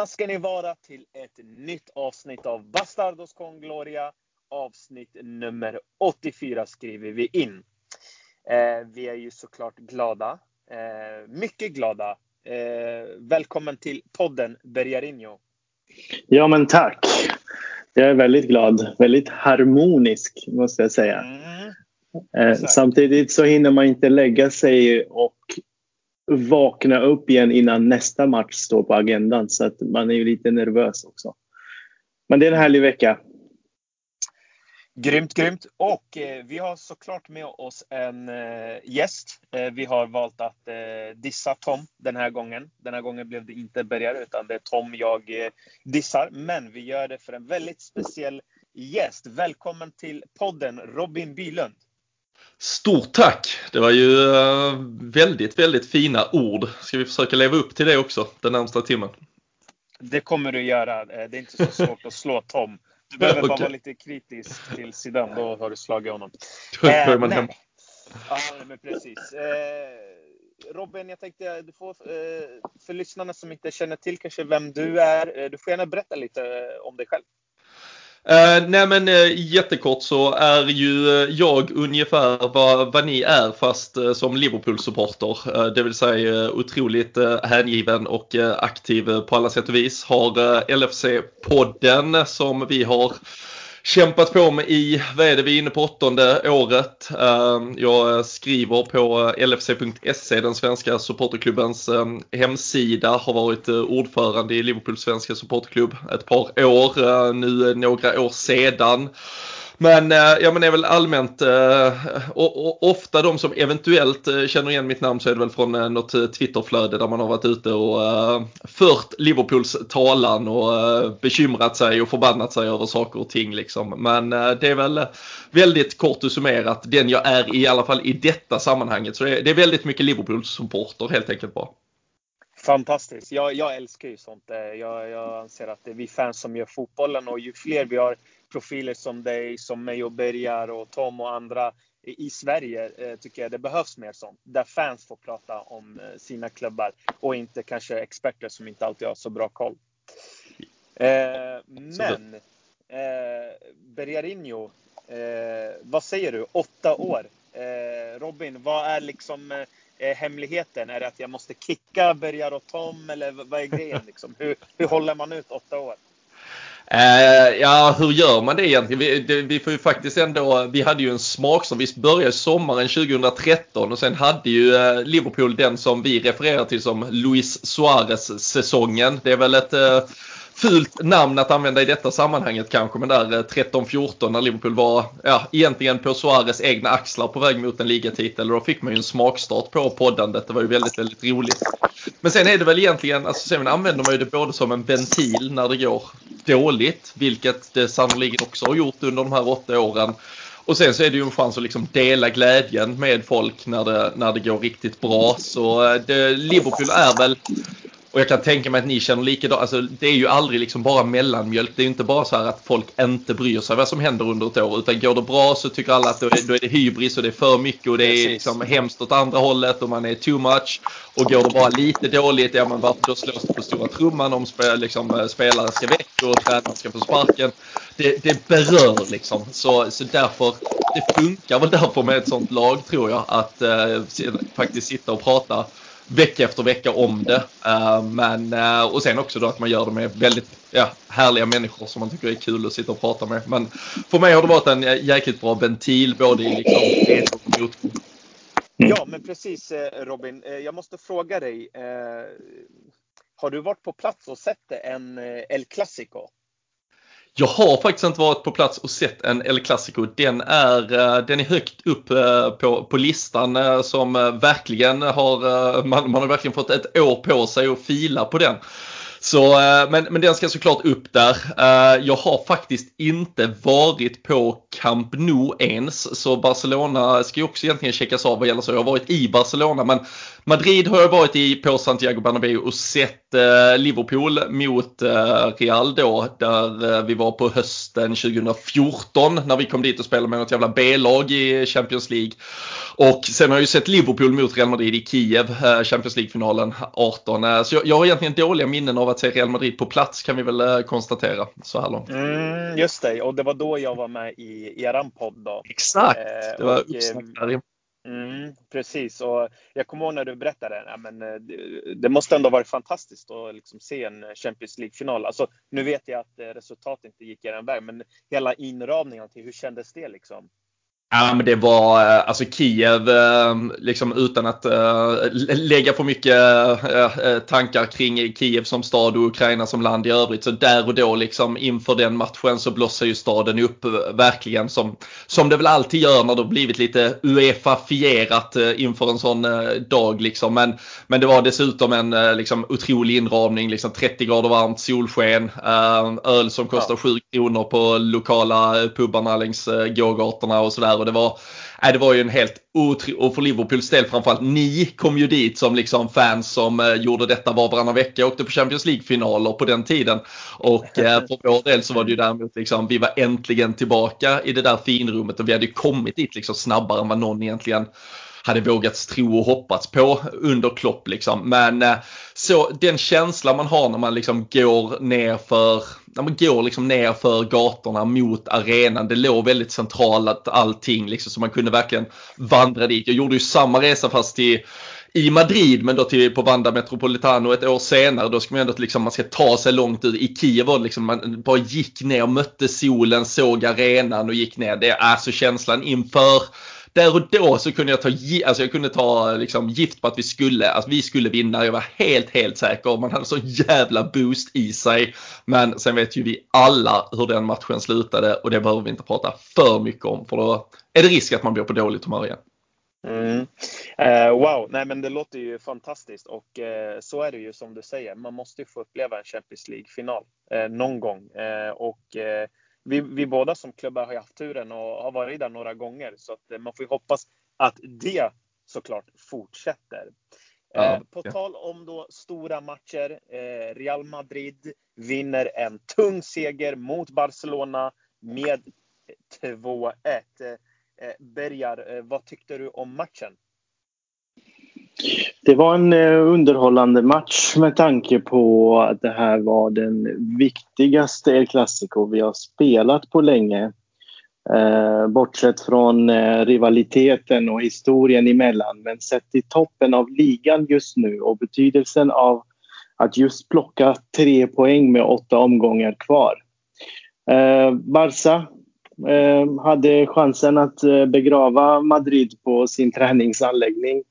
Välkomna ska ni vara till ett nytt avsnitt av Bastardos con Gloria. Avsnitt nummer 84 skriver vi in. Eh, vi är ju såklart glada. Eh, mycket glada. Eh, välkommen till podden Bergarinho. Ja men tack. Jag är väldigt glad. Väldigt harmonisk måste jag säga. Mm. Eh, samtidigt så hinner man inte lägga sig och vakna upp igen innan nästa match står på agendan. Så att man är ju lite nervös också. Men det är en härlig vecka. Grymt, grymt. Och eh, vi har såklart med oss en eh, gäst. Eh, vi har valt att eh, dissa Tom den här gången. Den här gången blev det inte Bergare utan det är Tom jag eh, dissar. Men vi gör det för en väldigt speciell gäst. Välkommen till podden Robin Bylund. Stort tack! Det var ju eh, väldigt, väldigt fina ord. Ska vi försöka leva upp till det också den närmsta timmen? Det kommer du göra. Eh, det är inte så svårt att slå Tom. Du behöver okay. bara vara lite kritisk till sidan, då har du slagit honom. Då är man hem. Ja, men precis. Eh, Robin, jag tänkte du får, för lyssnarna som inte känner till kanske vem du är, du får gärna berätta lite om dig själv. Uh, nej men uh, jättekort så är ju uh, jag ungefär vad, vad ni är fast uh, som Liverpool-supporter. det vill säga otroligt hängiven och aktiv på alla sätt och vis. Har LFC-podden som vi har kämpat på med i, vad är det, vi är inne på åttonde året. Ehm, jag skriver på eh, LFC.se, den svenska supporterklubbens eh, hemsida. Har varit eh, ordförande i Liverpools svenska supporterklubb ett par år, nu några år sedan. Men eh, ja, men det är väl allmänt eh, och, och, ofta de som eventuellt eh, känner igen mitt namn så är det väl från något Twitterflöde där man har varit ute och fört Liverpools talan och bekymrat sig och förbannat sig över saker och ting liksom. Men det är väl väldigt kort och summerat den jag är i alla fall i detta sammanhanget. Så det är, väldigt mycket Liverpool-supporter helt enkelt bara. Fantastiskt. Jag, jag älskar ju sånt. Jag, jag anser att det är vi fans som gör fotbollen och ju fler vi har profiler som dig, som mig och Bergar och Tom och andra i Sverige eh, tycker jag det behövs mer sånt. Där fans får prata om eh, sina klubbar och inte kanske experter som inte alltid har så bra koll. Eh, men eh, Bergarinho, vad säger du? Åtta år. Robin, vad är liksom hemligheten? Är det att jag måste kicka Bergar och Tom eller vad är grejen? Liksom? Hur, hur håller man ut åtta år? Eh, ja, hur gör man det egentligen? Vi, det, vi får ju faktiskt ändå, vi hade ju en smak som vi började sommaren 2013 och sen hade ju eh, Liverpool den som vi refererar till som Luis Suarez-säsongen. Det är väl ett eh, fult namn att använda i detta sammanhanget kanske, men där eh, 13-14 när Liverpool var ja, egentligen på Suarez egna axlar på väg mot en ligatitel då fick man ju en smakstart på poddandet. Det var ju väldigt, väldigt roligt. Men sen är det väl egentligen, alltså sen använder man ju det både som en ventil när det går dåligt, vilket det sannolikt också har gjort under de här åtta åren. Och sen så är det ju en chans att liksom dela glädjen med folk när det, när det går riktigt bra. Så eh, det, Liverpool är väl och jag kan tänka mig att ni känner likadant. Alltså, det är ju aldrig liksom bara mellanmjölk. Det är ju inte bara så här att folk inte bryr sig vad som händer under ett år. Utan går det bra så tycker alla att då är, då är det hybris och det är för mycket och det är liksom hemskt åt andra hållet och man är too much. Och går det bara lite dåligt, ja men varför då slås det på stora trumman om spel, liksom, eh, spelare ska väck och tränare ska få sparken. Det, det berör liksom. Så, så därför, det funkar väl därför med ett sånt lag tror jag. Att eh, faktiskt sitta och prata vecka efter vecka om det. Uh, men, uh, och sen också då att man gör det med väldigt ja, härliga människor som man tycker är kul att sitta och prata med. Men för mig har det varit en jäkligt bra ventil både i liksom och motgång. Ja, men precis eh, Robin. Jag måste fråga dig. Har du varit på plats och sett en El Clasico? Jag har faktiskt inte varit på plats och sett en El Clasico. Den är, eh, den är högt upp eh, på, på listan eh, som verkligen har, man, man har verkligen fått ett år på sig att fila på den. Så, men, men den ska såklart upp där. Jag har faktiskt inte varit på Camp Nou ens, så Barcelona ska ju också egentligen checkas av vad gäller så. Jag har varit i Barcelona men Madrid har jag varit i på Santiago Bernabéu och sett eh, Liverpool mot eh, Real då, där eh, vi var på hösten 2014 när vi kom dit och spelade med något jävla B-lag i Champions League. Och sen har jag ju sett Liverpool mot Real Madrid i Kiev, Champions League-finalen 18. Eh, så jag, jag, har egentligen dåliga minnen av att se Real Madrid på plats kan vi väl konstatera så här långt. Mm, just det, och det var då jag var med i eran podd då. Exakt, det var uppsnack där Mm, precis, och jag kommer ihåg när du berättade, ja, men, eh, det, det måste ändå varit fantastiskt att liksom se en Champions League-final. Alltså, nu vet jag att eh, resultatet inte gick er väg, men hela inramningen, hur kändes det liksom? Ja men det var eh, alltså Kiev eh, liksom utan att uh, lägga för mycket tankar kring Kiev som stad och Ukraina som land i övrigt. Så där och då liksom inför den matchen så blossar ju staden upp verkligen som, som det väl alltid gör när det blivit lite Uefa-fierat inför en sån dag liksom. Men, men det var dessutom en liksom otrolig inramning, liksom 30 grader varmt, solsken, öl som kostar ja. 7 kronor på lokala pubarna längs gågatorna och sådär och det var, äh, det var ju en helt otrolig, och för Liverpools del framförallt, ni kom ju dit som liksom fans som eh, gjorde detta var varannan vecka, åkte på Champions League-finaler på den tiden. Och eh, för vår del så var det ju däremot liksom, vi var äntligen tillbaka i det där finrummet och vi hade ju kommit dit liksom snabbare än vad någon egentligen hade vågats tro och hoppats på under Klopp liksom. Men eh, så den känsla man har när man liksom går ner för när man går liksom ner för gatorna mot arenan. Det låg väldigt centralt allting liksom så man kunde verkligen vandra dit. Jag gjorde ju samma resa fast till i Madrid men då till, på Vanda Metropolitano ett år senare. Då ska man ändå liksom, man ska ta sig långt ut. I Kiev var det liksom, man bara gick ner, mötte solen, såg arenan och gick ner. Det är alltså känslan inför där och då så kunde jag ta, alltså jag kunde ta liksom gift på att vi skulle, alltså vi skulle vinna. Jag var helt, helt säker. Man hade så jävla boost i sig. Men sen vet ju vi alla hur den matchen slutade och det behöver vi inte prata för mycket om för då är det risk att man blir på dåligt humör igen. Mm. Uh, wow, nej men det låter ju fantastiskt och uh, så är det ju som du säger. Man måste ju få uppleva en Champions League-final uh, någon gång och vi, vi båda som klubbar har haft turen och har varit där några gånger så att eh, man får ju hoppas att det såklart fortsätter. Ja, eh, på ja. tal om då stora matcher. Eh, Real Madrid vinner en tung seger mot Barcelona med 2-1. Eh, Bergar, eh, vad tyckte du om matchen? Det var en eh, underhållande match med tanke på att det här var den viktigaste El Clasico vi har spelat på länge. Eh, bortsett från eh, rivaliteten och historien emellan. Men sett i toppen av ligan just nu och betydelsen av att just plocka tre poäng med åtta omgångar kvar. Barca hade chansen att begrava Madrid på sin träningsanläggning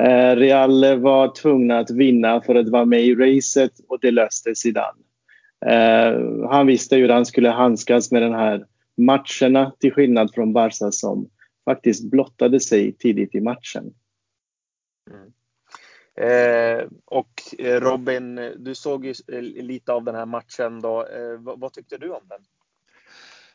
Eh, Real var tvungna att vinna för att vara med i racet och det löste Zidane. Eh, han visste hur han skulle handskas med den här matcherna till skillnad från Barca som faktiskt blottade sig tidigt i matchen. Mm. Eh, och eh, Robin, du såg ju lite av den här matchen då. Eh, vad, vad, tyckte du om den?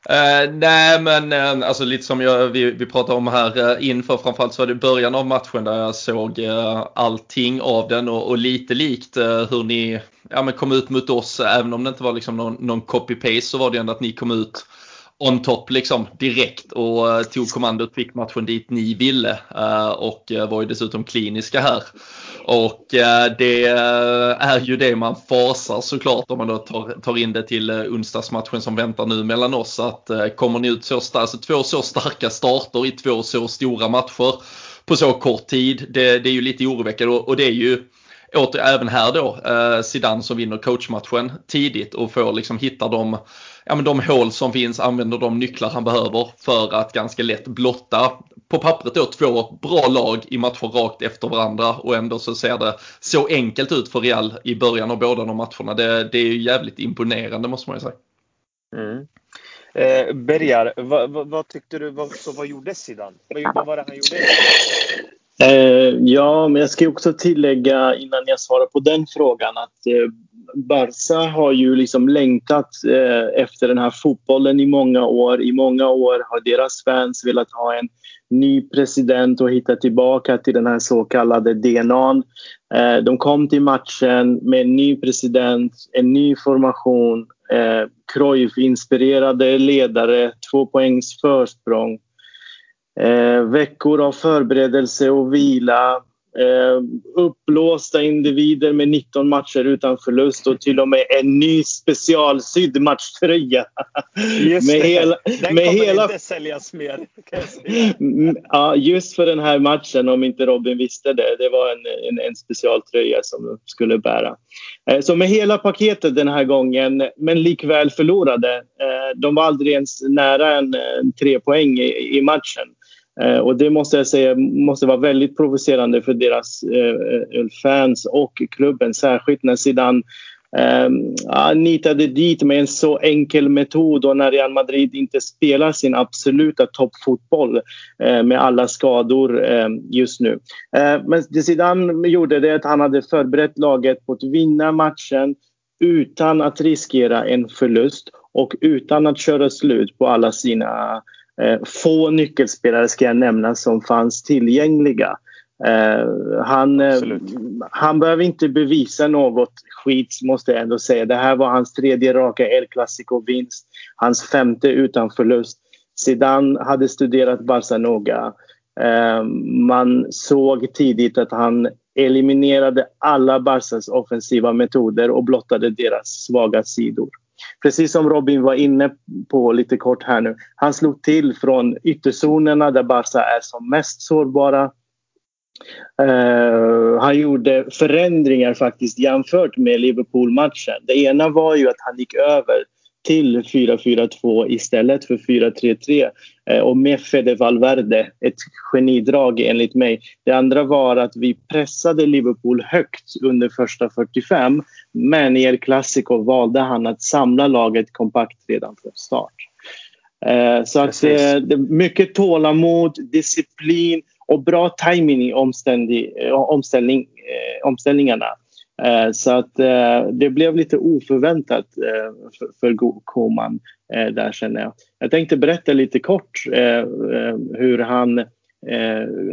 Uh, nej men uh, alltså lite som jag, vi, vi pratade om här uh, inför framförallt så var det början av matchen där jag såg uh, allting av den och, och lite likt hur ni ja, men kom ut mot oss. Även om det inte var liksom någon, någon copy-paste så var det ändå att ni kom ut on top liksom direkt och eh, tog kommandot, fick matchen dit ni ville eh, och eh, var ju dessutom kliniska här. Och det är ju det man fasar såklart om man då tar, in det till onsdagsmatchen som väntar nu mellan oss. Att kommer ni ut så alltså två så starka starter i två så stora matcher på så kort tid. Det, det är ju lite oroväckande och, och det är ju åter, även här då eh, Zidane som vinner coachmatchen tidigt och får liksom hitta de, ja, men de hål som finns, använder de nycklar han behöver för att ganska lätt blotta på pappret då två bra lag i matcher rakt efter varandra och ändå så ser det så enkelt ut för Real i början av båda de matcherna. Det, det är ju jävligt imponerande måste man ju säga. Mm. Eh, Bergar, vad, vad, vad, tyckte du, vad, så vad gjorde Zidane? Vad, vad var det han gjorde? Eh, ja, men jag ska också tillägga innan jag svarar på den frågan att eh, Barca har ju liksom längtat eh, efter den här fotbollen i många år. I många år har deras fans velat ha en ny president och hitta tillbaka till den här så kallade DNA. Eh, de kom till matchen med en ny president, en ny formation, eh, Cruyff-inspirerade ledare, två poängs försprång. Eh, veckor av förberedelse och vila Eh, uppblåsta individer med 19 matcher utan förlust och till och med en ny specialsydd matchtröja. Just med det. Hela, den med kommer hela... inte säljas mer. Mm, ja, just för den här matchen, om inte Robin visste det. Det var en, en, en specialtröja som de skulle bära. Eh, så med hela paketet den här gången, men likväl förlorade. Eh, de var aldrig ens nära en, en tre poäng i, i matchen. Eh, och det måste jag säga måste vara väldigt provocerande för deras eh, eh, fans och klubben. Särskilt när Zidane eh, nitade dit med en så enkel metod och när Real Madrid inte spelar sin absoluta toppfotboll eh, med alla skador eh, just nu. Eh, men det Zidane gjorde det att han hade förberett laget på att vinna matchen utan att riskera en förlust och utan att köra slut på alla sina få nyckelspelare ska jag nämna som fanns tillgängliga. Eh, han, eh, han behöver inte bevisa något skit måste jag ändå säga. Det här var hans tredje raka El Clasico-vinst. Hans femte utan förlust. Zidane hade studerat Barca noga. Man såg tidigt att han eliminerade alla Barcas offensiva metoder och blottade deras svaga sidor precis som Robin var inne på lite kort här nu. Han slog till från ytterzonerna där Barca är som mest sårbara. Uh, han gjorde förändringar faktiskt jämfört med Liverpool-matchen. Det ena var ju att han gick över till 4-4-2 istället för 4-3-3 eh, och med Fede Valverde, ett genidrag enligt mig. Det andra var att vi pressade Liverpool högt under första 45 men i El Clasico valde han att samla laget kompakt redan från start. Eh, så att det, mycket tålamod, disciplin och bra timing i omställning, omställning, eh, omställningarna. Eh, så att eh, det blev lite oförväntat eh, för Koman där känner jag. Jag tänkte berätta lite kort hur han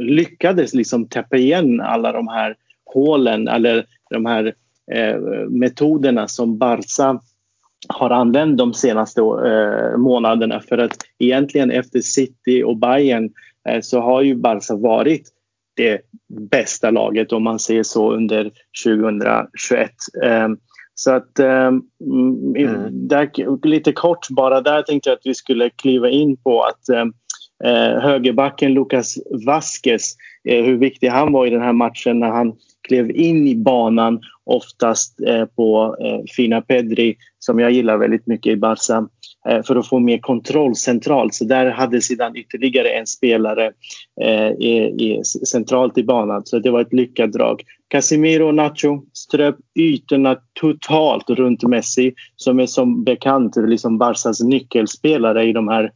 lyckades liksom täppa igen alla de här hålen eller de här metoderna som Barca har använt de senaste månaderna för att egentligen efter City och Bayern så har ju Barca varit det bästa laget om man ser så under 2021. Ehm, så att ehm, mm. där, lite kort bara där tänkte jag att vi skulle kliva in på att ehm, eh, högerbacken Lucas Vasquez, eh, hur viktig han var i den här matchen när han klev in i banan oftast eh, på fina Pedri som jag gillar väldigt mycket i Barca. Eh, för att få mer kontroll centralt. Så där hade sedan ytterligare en spelare eh, i, i, centralt i banan. Så det var ett lyckat drag. Casemiro och Nacho ströp ytorna totalt runt Messi som är som bekant liksom Barcas nyckelspelare i de här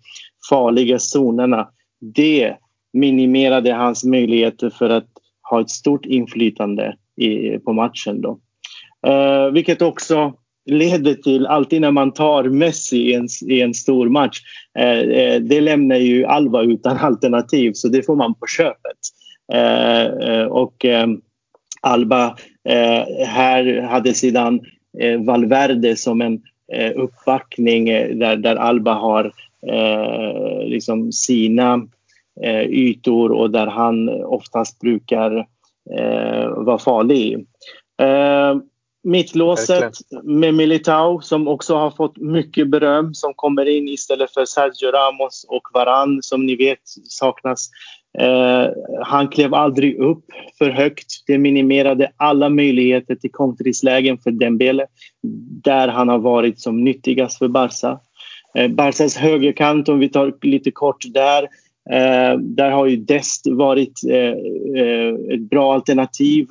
farliga zonerna. Det minimerade hans möjligheter för att ha ett stort inflytande i, på matchen. Då. Eh, vilket också leder till, alltid när man tar Messi i en, i en stor match, eh, eh det lämnar ju Alba utan alternativ så det får man på köpet. Eh, eh och eh, Alba eh, här hade sedan eh, Valverde som en uppbackning där, där Alba har liksom sina ytor och där han oftast brukar vara farlig. Mittlåset med Militao som också har fått mycket beröm som kommer in istället för Sergio Ramos och Varan som ni vet saknas. Eh, han klev aldrig upp för högt. Det minimerade alla möjligheter till kontringslägen för Dembele där han har varit som nyttigast för Barca. Eh, Barcas högerkant, om vi tar lite kort där, eh, där har ju Dest varit eh, eh, ett bra alternativ.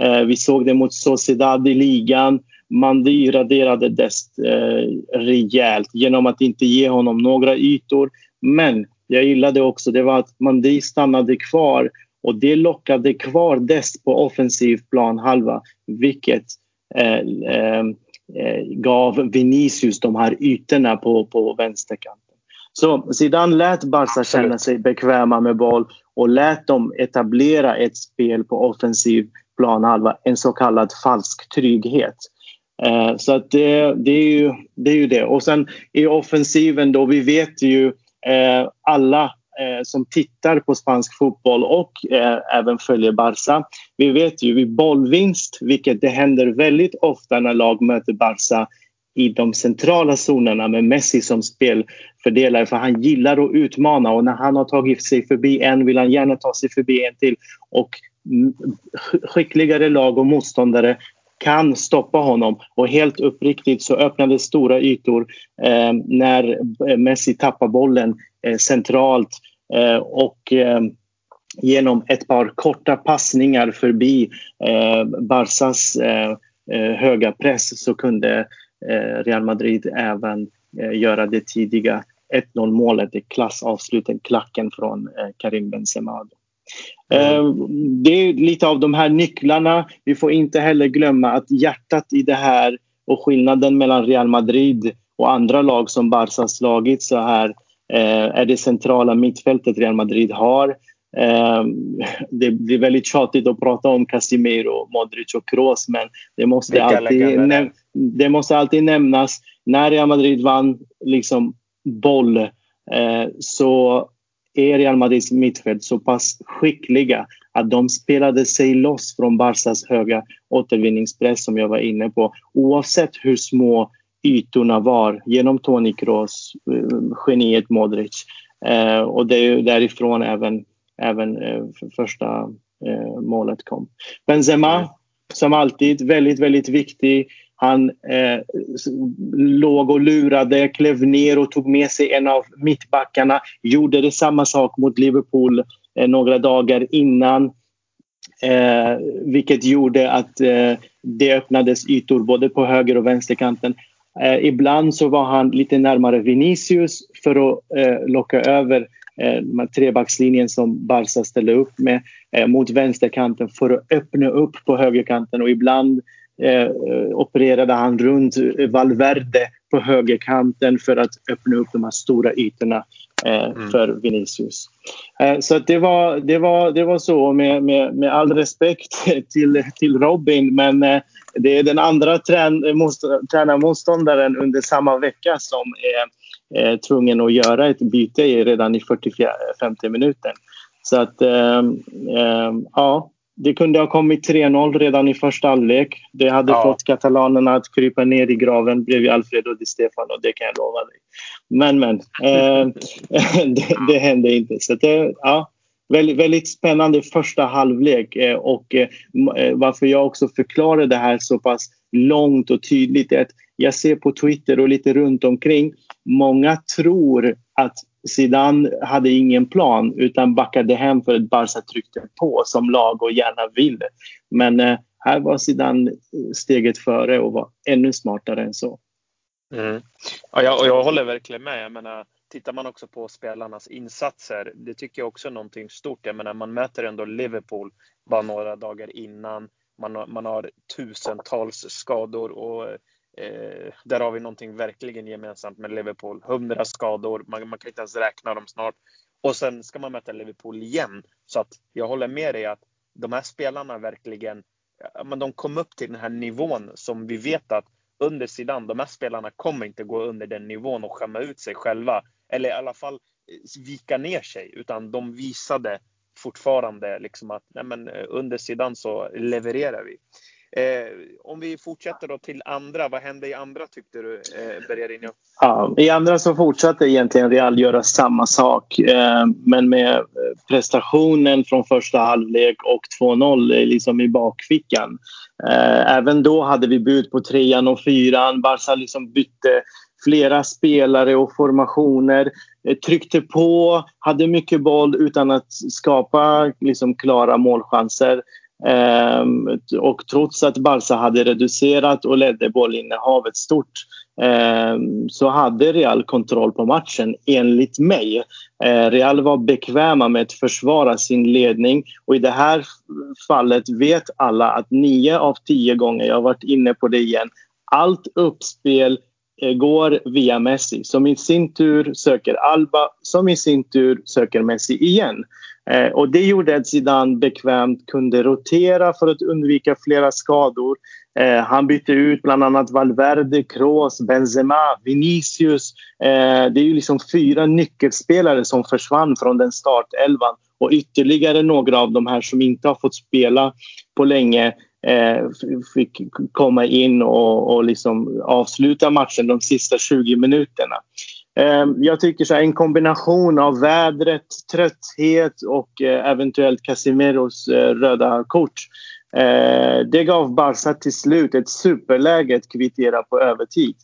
Eh, vi såg det mot Sociedad i ligan. Mandi raderade Dest eh, rejält genom att inte ge honom några ytor. Men jag gillade också det var att Mandi stannade kvar och det lockade kvar Dest på offensiv planhalva vilket eh, eh, gav Vinicius de här ytorna på, på vänsterkanten. Så Zidane lät Barca känna sig bekväma med boll och lät dem etablera ett spel på offensiv planhalva, en så kallad falsk trygghet. Eh, så att det, det, är ju, det är ju det. Och sen i offensiven då, vi vet ju eh, alla eh, som tittar på spansk fotboll och eh, även följer Barca. Vi vet ju vid bollvinst, vilket det händer väldigt ofta när lag möter Barca i de centrala zonerna med Messi som spelfördelare för han gillar att utmana och när han har tagit sig förbi en vill han gärna ta sig förbi en till och skickligare lag och motståndare kan stoppa honom. Och helt uppriktigt så öppnades stora ytor eh, när eh, Messi tappar bollen eh, centralt eh, och eh, genom ett par korta passningar förbi eh, Barsas eh, eh höga press så kunde eh, Real Madrid även göra det tidiga 1-0 målet, det klassavsluten, klacken från Karim Benzema. Eh, det är lite av de här nycklarna. Vi får inte heller glömma att hjärtat i det här och skillnaden mellan Real Madrid och andra lag som Barca slagit så här eh, är det centrala mittfältet Real Madrid har. Eh, det blir väldigt tjatigt att prata om Casimiro, Modric och Kroos men det måste, alltid, det måste alltid nämnas. När Real Madrid vann liksom boll så är Real Madrids mittfält så pass skickliga att de spelade sig loss från Barcas höga återvinningspress som jag var inne på. Oavsett hur små ytorna var genom Toni Kroos, eh, geniet Modric. Eh, och det är därifrån även, även eh, första målet kom. Benzema, som alltid, väldigt, väldigt viktig. Han eh, låg och lurade, klev ner och tog med sig en av mittbackarna. Gjorde det samma sak mot Liverpool eh, några dagar innan. Eh, vilket gjorde att eh, det öppnades ytor både på höger och vänsterkanten. Eh, ibland så var han lite närmare Vinicius för att eh, locka över eh, trebackslinjen som Barca ställde upp med eh, mot vänsterkanten för att öppna upp på högerkanten och ibland eh, opererade han runt Valverde på högerkanten för att öppna upp de här stora ytorna eh, mm. för Vinicius. Eh, så det, var, det, var, det var så med, med, med all respekt till, till Robin men eh, det är den andra trän, most, tränarmotståndaren under samma vecka som är eh, tvungen att göra ett byte redan i 40-50 minuter. Så att, eh, eh, ja, det kunde ha kommit 3-0 redan i första halvlek. Det hade ja. fått katalanerna att krypa ner i graven bredvid Alfredo Di Stefano, det kan jag lova dig. Men, men. Eh, det, det, hände inte. Så det, ja, väldigt, väldigt spännande första halvlek. Eh, och eh, eh, varför jag också förklarar det här så pass långt och tydligt är att jag ser på Twitter och lite runt omkring. Många tror att Zidane hade ingen plan utan backade hem för att Barca tryckte på som lag och gärna ville. Men eh, här var Zidane steget före och var ännu smartare än så. Mm. Ja, jag, och jag håller verkligen med. Jag menar, tittar man också på spelarnas insatser, det tycker jag också är någonting stort. Jag menar, man möter ändå Liverpool bara några dagar innan. Man har, man har tusentals skador och eh, Eh, där har vi någonting verkligen gemensamt med Liverpool. 100 skador, man, man kan inte ens räkna dem snart. Och sen ska man möta Liverpool igen. Så att jag håller med dig att de här spelarna verkligen, men de kom upp till den här nivån som vi vet att under sidan, de här spelarna kommer inte gå under den nivån och skämma ut sig själva. Eller i alla fall eh, vika ner sig, utan de visade fortfarande liksom att nej men, eh, under sidan så levererar vi. Eh, om vi fortsätter då till andra, vad hände i andra tyckte du eh, Bergarino? Ja, I andra så fortsatte egentligen Real göra samma sak eh, men med eh, prestationen från första halvlek och 2-0 eh, liksom i bakfickan. Eh, även då hade vi bud på trean och fyran. Barca liksom bytte flera spelare och formationer. Eh, tryckte på, hade mycket boll utan att skapa liksom, klara målchanser. Ehm, och trots att Barca hade reducerat och ledde bollinnehavet stort ehm, så hade Real kontroll på matchen, enligt mig. Eh, Real var bekväma med att försvara sin ledning och i det här fallet vet alla att nio av tio gånger, jag har varit inne på det igen, allt uppspel eh, går via Messi som i sin tur söker Alba som i sin tur söker Messi igen. Eh, och det gjorde att Zidane bekvämt kunde rotera för att undvika flera skador. Eh, han bytte ut bland annat Valverde, Kroos, Benzema, Vinicius. Eh, det är ju liksom fyra nyckelspelare som försvann från den startelvan och ytterligare några av de här som inte har fått spela på länge eh, fick komma in och, och liksom avsluta matchen de sista 20 minuterna. Ehm, jag tycker så här, en kombination av vädret, trötthet och eh, eventuellt Casimiros eh, röda kort. Eh, det gav Barca till slut ett superläge att kvittera på övertid.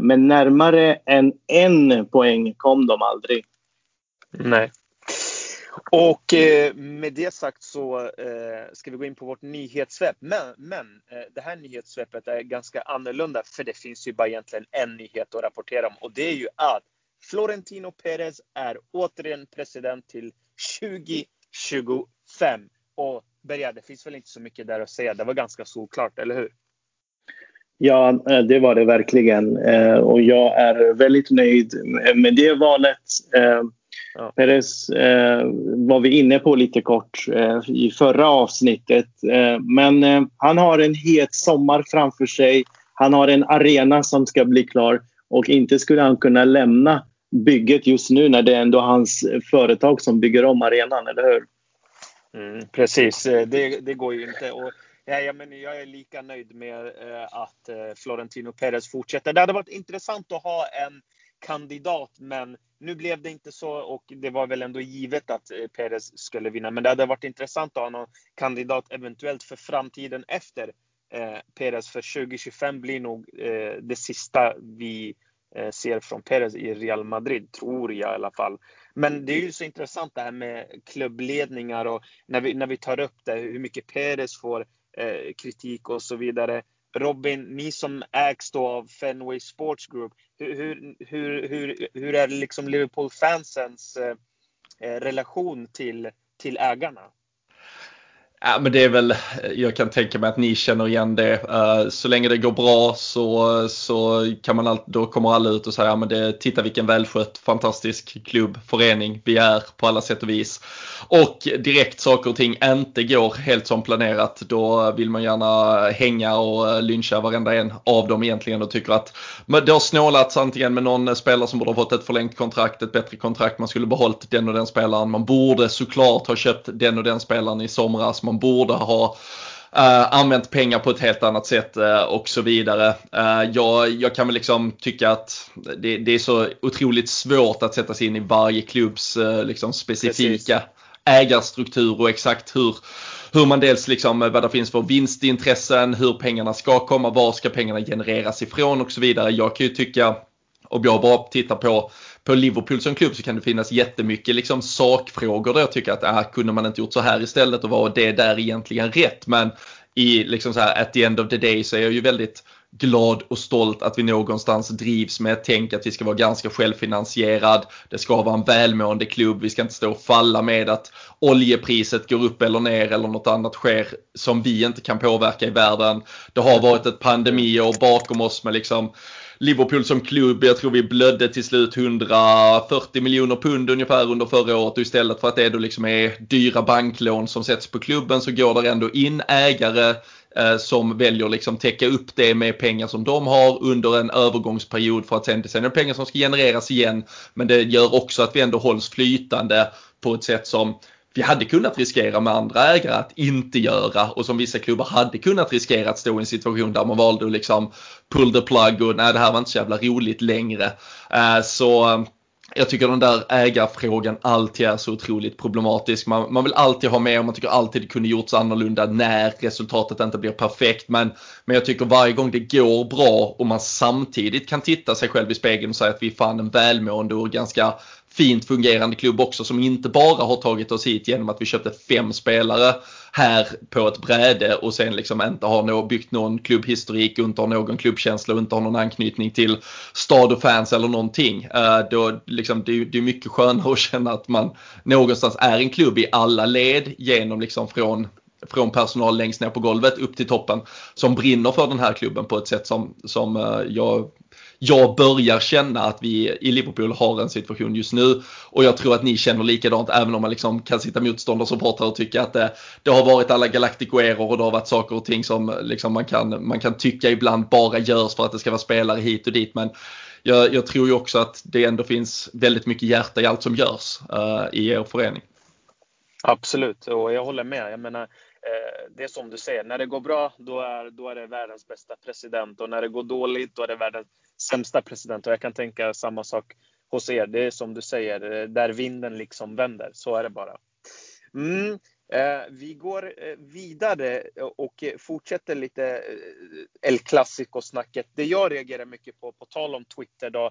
Men närmare än en poäng kom de aldrig. Nej. Och eh, med det sagt så eh, ska vi gå in på vårt nyhetssvep. Men, men eh, det här nyhetssvepet är ganska annorlunda för det finns ju bara egentligen en nyhet att rapportera om och det är ju att Florentino Perez är återigen president till 2025. Och Berga, det finns väl inte så mycket där att säga. Det var ganska solklart, eller hur? Ja, eh, det var det verkligen. Eh, och jag är väldigt nöjd med det valet. Eh, Eh, Ja. Perez eh, var vi inne på lite kort eh, i förra avsnittet. Eh, men eh, han har en het sommar framför sig. Han har en arena som ska bli klar och inte skulle han kunna lämna bygget just nu när det är ändå hans företag som bygger om arenan, eller hur? Mm, precis, eh, det, det, går ju inte. Och, ja, men jag är lika nöjd med eh, att Florentino Perez fortsätter. Det hade varit intressant att ha en kandidat, men nu blev det inte så och det var väl ändå givet att eh, Perez skulle vinna. Men det hade varit intressant att ha någon kandidat eventuellt för framtiden efter eh, Perez. För 2025 blir nog eh, det sista vi eh, ser från Perez i Real Madrid, tror jag i alla fall. Men det är ju så intressant det här med klubbledningar och när vi, när vi tar upp det, hur mycket Perez får eh, kritik och så vidare. Robin, ni som ägs då av Fenway Sports Group, hur, hur, hur, hur är liksom Liverpool-fansens eh, eh, relation till, till ägarna? Ja, men det är väl, jag kan tänka mig att ni känner igen det. Eh, så länge det går bra så, så kan man alltid, då kommer alla ut och säger ja men det, titta vilken välskött, fantastisk klubb, förening vi är på alla sätt och vis. Och direkt saker och ting inte går helt som planerat, då vill man gärna hänga och lyncha varenda en av dem egentligen och tycker att det har snålats antingen med någon spelare som borde ha fått ett förlängt kontrakt, ett bättre kontrakt, man skulle behållit den och den spelaren, man borde såklart ha köpt den och den spelaren i somras, man borde ha Uh, använt pengar på ett helt annat sätt uh, och så vidare. Uh, jag, jag, kan väl liksom tycka att det, det, är så otroligt svårt att sätta sig in i varje klubbs liksom specifika Precis. ägarstruktur och exakt hur, hur man dels liksom vad det finns för vinstintressen, hur pengarna ska komma, var ska pengarna genereras ifrån och så vidare. Jag kan ju tycka, om jag bara tittar på på Liverpool som klubb så kan det finnas jättemycket liksom sakfrågor där jag tycker att äh, kunde man inte gjort så här istället och var det där egentligen rätt? Men i liksom så här at the end of the day så är jag ju väldigt glad och stolt att vi någonstans drivs med ett tänk att vi ska vara ganska självfinansierad. Det ska vara en välmående klubb. Vi ska inte stå och falla med att oljepriset går upp eller ner eller något annat sker som vi inte kan påverka i världen. Det har varit ett pandemiår bakom oss med liksom Liverpool som klubb, jag tror vi blödde till slut 140 miljoner pund ungefär under förra året och istället för att det då liksom är dyra banklån som sätts på klubben så går det ändå in ägare eh, som väljer liksom täcka upp det med pengar som de har under en övergångsperiod för att sen, sen är det pengar som ska genereras igen. Men det gör också att vi ändå hålls flytande på ett sätt som vi hade kunnat riskera med andra ägare att inte göra och som vissa klubbar hade kunnat riskera att stå i en situation där man valde att liksom pull the plug och nej det här var inte så jävla roligt längre. Eh, så eh, jag tycker den där ägarfrågan alltid är så otroligt problematisk. Man, man vill alltid ha med och man tycker alltid det kunde gjorts annorlunda när resultatet inte blir perfekt. Men, men jag tycker varje gång det går bra och man samtidigt kan titta sig själv i spegeln och säga att vi är fan en välmående och ganska fint fungerande klubb också som inte bara har tagit oss hit genom att vi köpte fem spelare här på ett bräde och sen liksom inte har nå, byggt någon klubbhistorik, inte har någon klubbkänsla och inte har någon anknytning till stad och fans eller någonting. Eh, då, liksom, det, är mycket skönare att känna att man någonstans är en klubb i alla led genom liksom från från personal längst ner på golvet upp till toppen som brinner för den här klubben på ett sätt som, som eh, jag jag börjar känna att vi i Liverpool har en situation just nu och jag tror att ni känner likadant även om man liksom kan sitta motståndarsupportrar och tycka att det, det har varit alla galakticoeror och det har varit saker och ting som liksom man, kan, man kan tycka ibland bara görs för att det ska vara spelare hit och dit. Men jag, jag tror ju också att det ändå finns väldigt mycket hjärta i allt som görs uh, i er förening. Absolut, och jag håller med. Jag menar, eh, det är som du säger, när det går bra då är, då är det världens bästa president och när det går dåligt då är det världens sämsta president. Och jag kan tänka samma sak hos er. Det är som du säger, eh, där vinden liksom vänder. Så är det bara. Mm. Eh, vi går eh, vidare och fortsätter lite El Clasico-snacket. Det jag reagerar mycket på, på tal om Twitter då,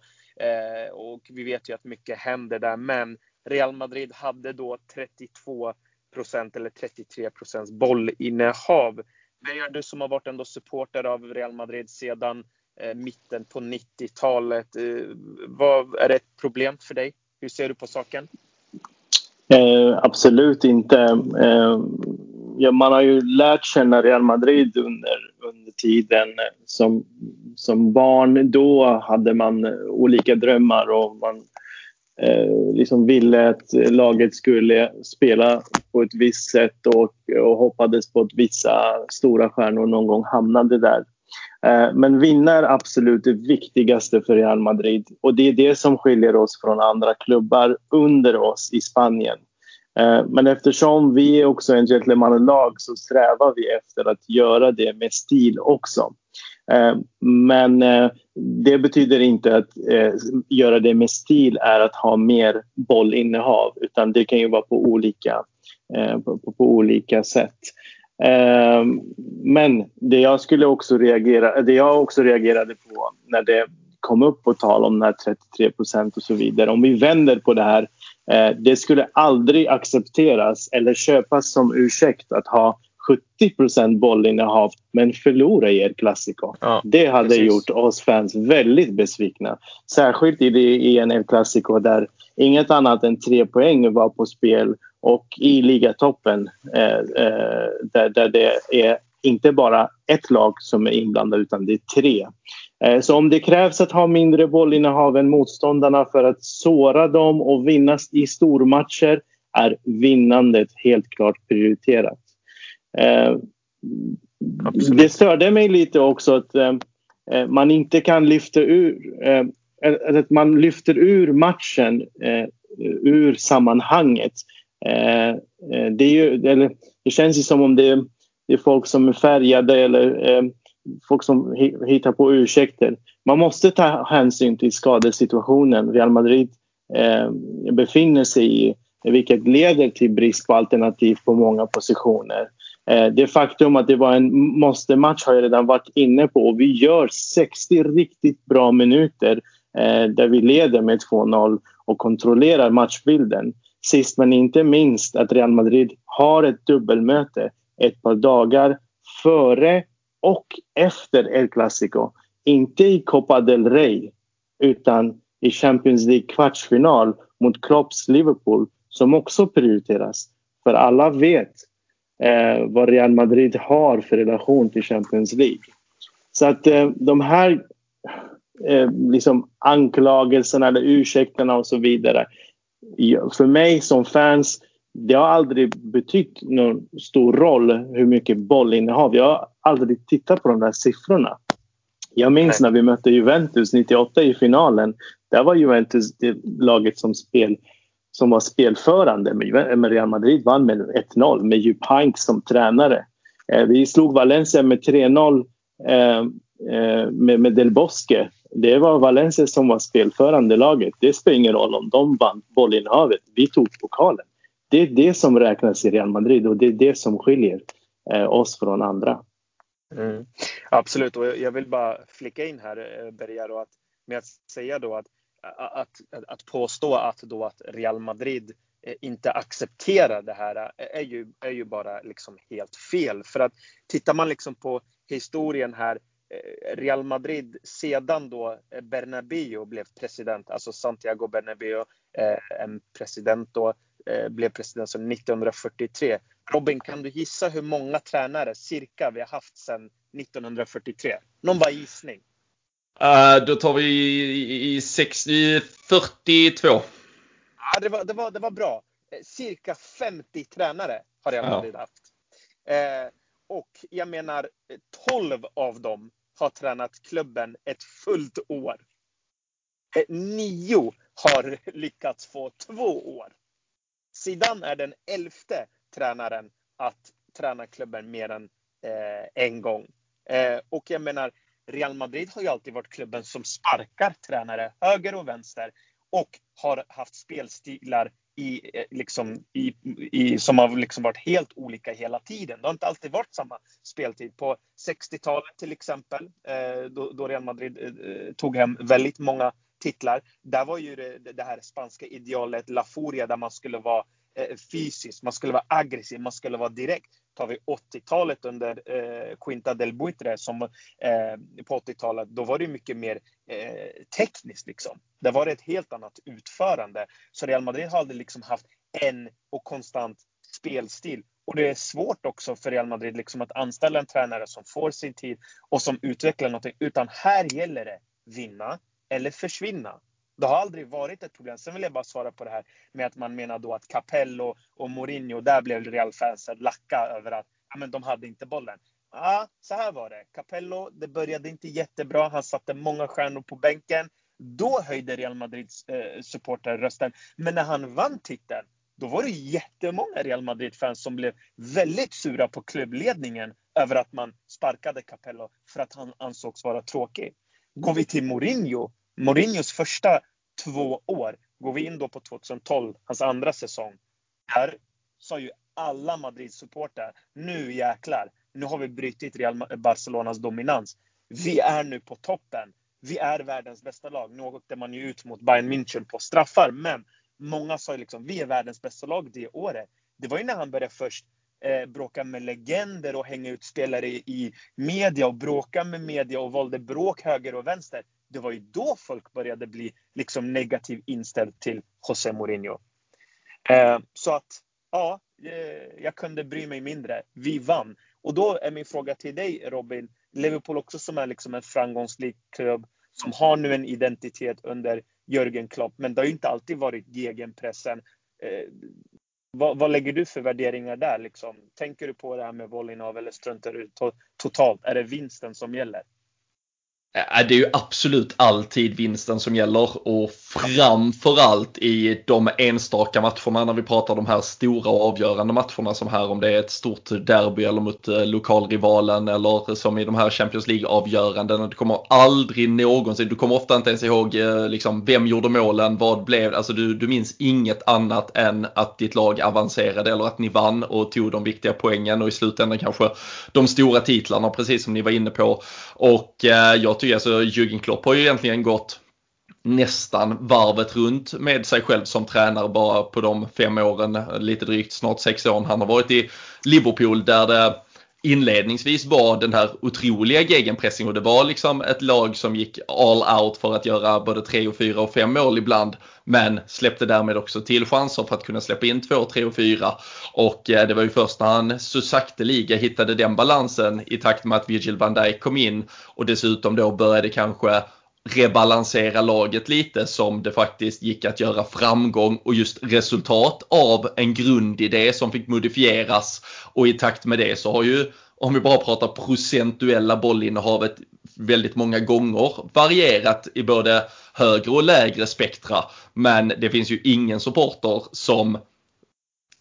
och vi vet ju att mycket händer där, men Real Madrid hade då 32 procent eller 33 procents bollinnehav. Men du som har varit ändå supporter av Real Madrid sedan Eh, mitten på 90-talet. Eh, vad, är det ett problem för dig? Hur ser du på saken? Eh, absolut inte. Eh, ja, man har ju lärt känna Real Madrid under, under tiden. Som, som barn då hade man olika drömmar och man eh, liksom ville att laget skulle spela på ett visst sätt och, och hoppades på att vissa stora stjärnor någon gång hamnade där. Eh, men vinna är absolut det viktigaste för Real Madrid och det är det som skiljer oss från andra klubbar under oss i Spanien. Eh, men eftersom vi är också en gentlemannalag så strävar vi efter att göra det med stil också. Eh, men det betyder inte att göra det med stil är att ha mer bollinnehav utan det kan ju vara på olika, på, på olika sätt. Men det jag skulle också reagera, det jag också reagerade på när det kom upp på tal om när 33 procent och så vidare. Om vi vänder på det här. Det skulle aldrig accepteras eller köpas som ursäkt att ha 70 bollinnehav men förlora i er klassiker. Ja, det hade precis. gjort oss fans väldigt besvikna. Särskilt i, det, i en El Clasico där inget annat än tre poäng var på spel och i ligatoppen eh, eh, där, där det är inte bara ett lag som är inblandat utan det är tre. Eh, så om det krävs att ha mindre bollinnehav än motståndarna för att såra dem och vinna i stormatcher är vinnandet helt klart prioriterat. Eh, det störde mig lite också att man inte kan lyfta ur att man lyfter ur matchen ur sammanhanget. Eh, eh, det, är ju, eller, det känns ju som om det är, det är folk som är färgade eller eh, folk som hittar på ursäkter. Man måste ta hänsyn till skadesituationen Real Madrid befinner sig i vilket leder till brist på alternativ på många positioner. Eh, det faktum att det var en måste-match har jag redan varit inne på. Vi gör 60 riktigt bra minuter eh, där vi leder med 2-0 och kontrollerar matchbilden. Sist men inte minst att Real Madrid har ett dubbelmöte ett par dagar före och efter El Clasico. Inte i Copa del Rey utan i Champions League kvartsfinal mot Klopps Liverpool som också prioriteras. För alla vet eh, vad Real Madrid har för relation till Champions League. Så att eh, de här eh, liksom anklagelserna eller ursäkterna och så vidare. För mig som fans, det har aldrig betytt någon stor roll hur mycket bollinnehav. Jag har aldrig tittat på de där siffrorna. Jag minns när vi mötte Juventus 98 i finalen. Där var Juventus det laget som spel som var spelförande med Real Madrid vann med 1-0 med Jupp Heynckes som tränare. Eh, vi slog Valencia med 3-0 eh, eh, med, Del Bosque. Det var Valencia som var spelförande laget. Det spelar ingen roll om de vann bollinnehavet. Vi tog pokalen. Det är det som räknas i Real Madrid och det är det som skiljer eh, oss från andra. Mm. Absolut, och jag vill bara flicka in här eh, Bergaro med att säga då att att, att påstå att, då att Real Madrid eh, inte accepterar det här är ju, är ju bara liksom helt fel. För att tittar man liksom på historien här Real Madrid sedan då eh, Bernabéu blev president, alltså Santiago Bernabéu, eh, en president då, blev president som 1943. Robin, kan du gissa hur många tränare cirka vi har haft sedan 1943? Någon bara gissning? Uh, då tar vi i, i, 60, 42. Ja, det, var, det, var, det var bra. Cirka 50 tränare har Real Madrid ja. haft. Eh, och jag menar 12 av dem har tränat klubben ett fullt år. Eh, nio har lyckats få två år. Zidane är den elfte tränaren att träna klubben mer än eh, en gång. Eh, och jag menar, Real Madrid har ju alltid varit klubben som sparkar tränare höger och vänster och har haft spelstilar i, eh, liksom, i, i, som har liksom varit helt olika hela tiden. Det har inte alltid varit samma speltid. På 60-talet till exempel, eh, då, då, Real Madrid eh, eh, tog hem väldigt många titlar. Där var ju det, det här spanska idealet La Furia där man skulle vara eh, fysisk, man skulle vara aggressiv, man skulle vara direkt. Tar vi 80-talet under eh, Quinta del Buitre som eh, på 80-talet, då var det mycket mer eh, tekniskt liksom. Det var ett helt annat utförande. Så Real Madrid har aldrig liksom haft en och konstant spelstil. Och det är svårt också för Real Madrid liksom att anställa en tränare som får sin tid och som utvecklar någonting. Utan här gäller det vinna eller försvinna. Det har aldrig varit ett problem. Sen vill jag bara svara på det här med att man menar då att Capello och Mourinho, där blev Real-fansen lacka över att ja, men de hade inte bollen. Ja, så här var det. Capello, det började inte jättebra. Han satte många stjärnor på bänken. Då höjde Real Madrids eh, supportrar rösten. Men när han vann titeln, då var det jättemånga Real Madrid-fans som blev väldigt sura på klubbledningen över att man sparkade Capello för att han ansågs vara tråkig. Går vi till Mourinho, Mourinhos första två år, går vi in då på 2012, hans andra säsong. Där sa ju alla Madrid-supportrar, nu jäklar, nu har vi brutit Real Barcelonas dominans. Vi är nu på toppen. Vi är världens bästa lag. Nu åkte man ju ut mot Bayern München på straffar, men många sa ju liksom, vi är världens bästa lag det året. Det var ju när han började först eh, bråka med legender och hänga ut spelare i, i media och bråka med media och valde bråk höger och vänster det var ju då folk började bli liksom negativt inställd till José Mourinho. Eh, så att, ja, eh, jag kunde bry mig mindre. Vi vann. Och då är min fråga till dig Robin, Liverpool också som är liksom en framgångsrik klubb som har nu en identitet under Jörgen Klopp, men det har ju inte alltid varit gegenpressen. Eh, vad, vad, lägger du för värderingar där? Liksom? Tänker du på det här med bollinnehav eller struntar du totalt? Är det vinsten som gäller? Äh, det är ju absolut alltid vinsten som gäller och framförallt i de enstaka matcherna när vi pratar de här stora och avgörande matcherna som här om det är ett stort derby eller mot eh, lokalrivalen eller som i de här Champions League avgörandena. Du kommer aldrig någonsin, du kommer ofta inte ens ihåg eh, liksom, vem gjorde målen, vad blev alltså du, du minns inget annat än att ditt lag avancerade eller att ni vann och tog de viktiga poängen och i slutändan kanske de stora titlarna precis som ni var inne på. Och eh, jag tycker alltså Jürgen Klopp har ju egentligen gått nästan varvet runt med sig själv som tränare bara på de fem åren, lite drygt snart sex åren han har varit i Liverpool där det inledningsvis var den här otroliga gegenpressing. Och det var liksom ett lag som gick all out för att göra både tre och fyra och fem mål ibland men släppte därmed också till chanser för att kunna släppa in två, tre och fyra. Och eh, det var ju först när han så sakteliga hittade den balansen i takt med att Virgil van Dijk kom in. Och dessutom då började kanske rebalansera laget lite som det faktiskt gick att göra framgång och just resultat av en grundidé som fick modifieras. Och i takt med det så har ju om vi bara pratar procentuella bollinnehavet väldigt många gånger varierat i både högre och lägre spektra. Men det finns ju ingen supporter som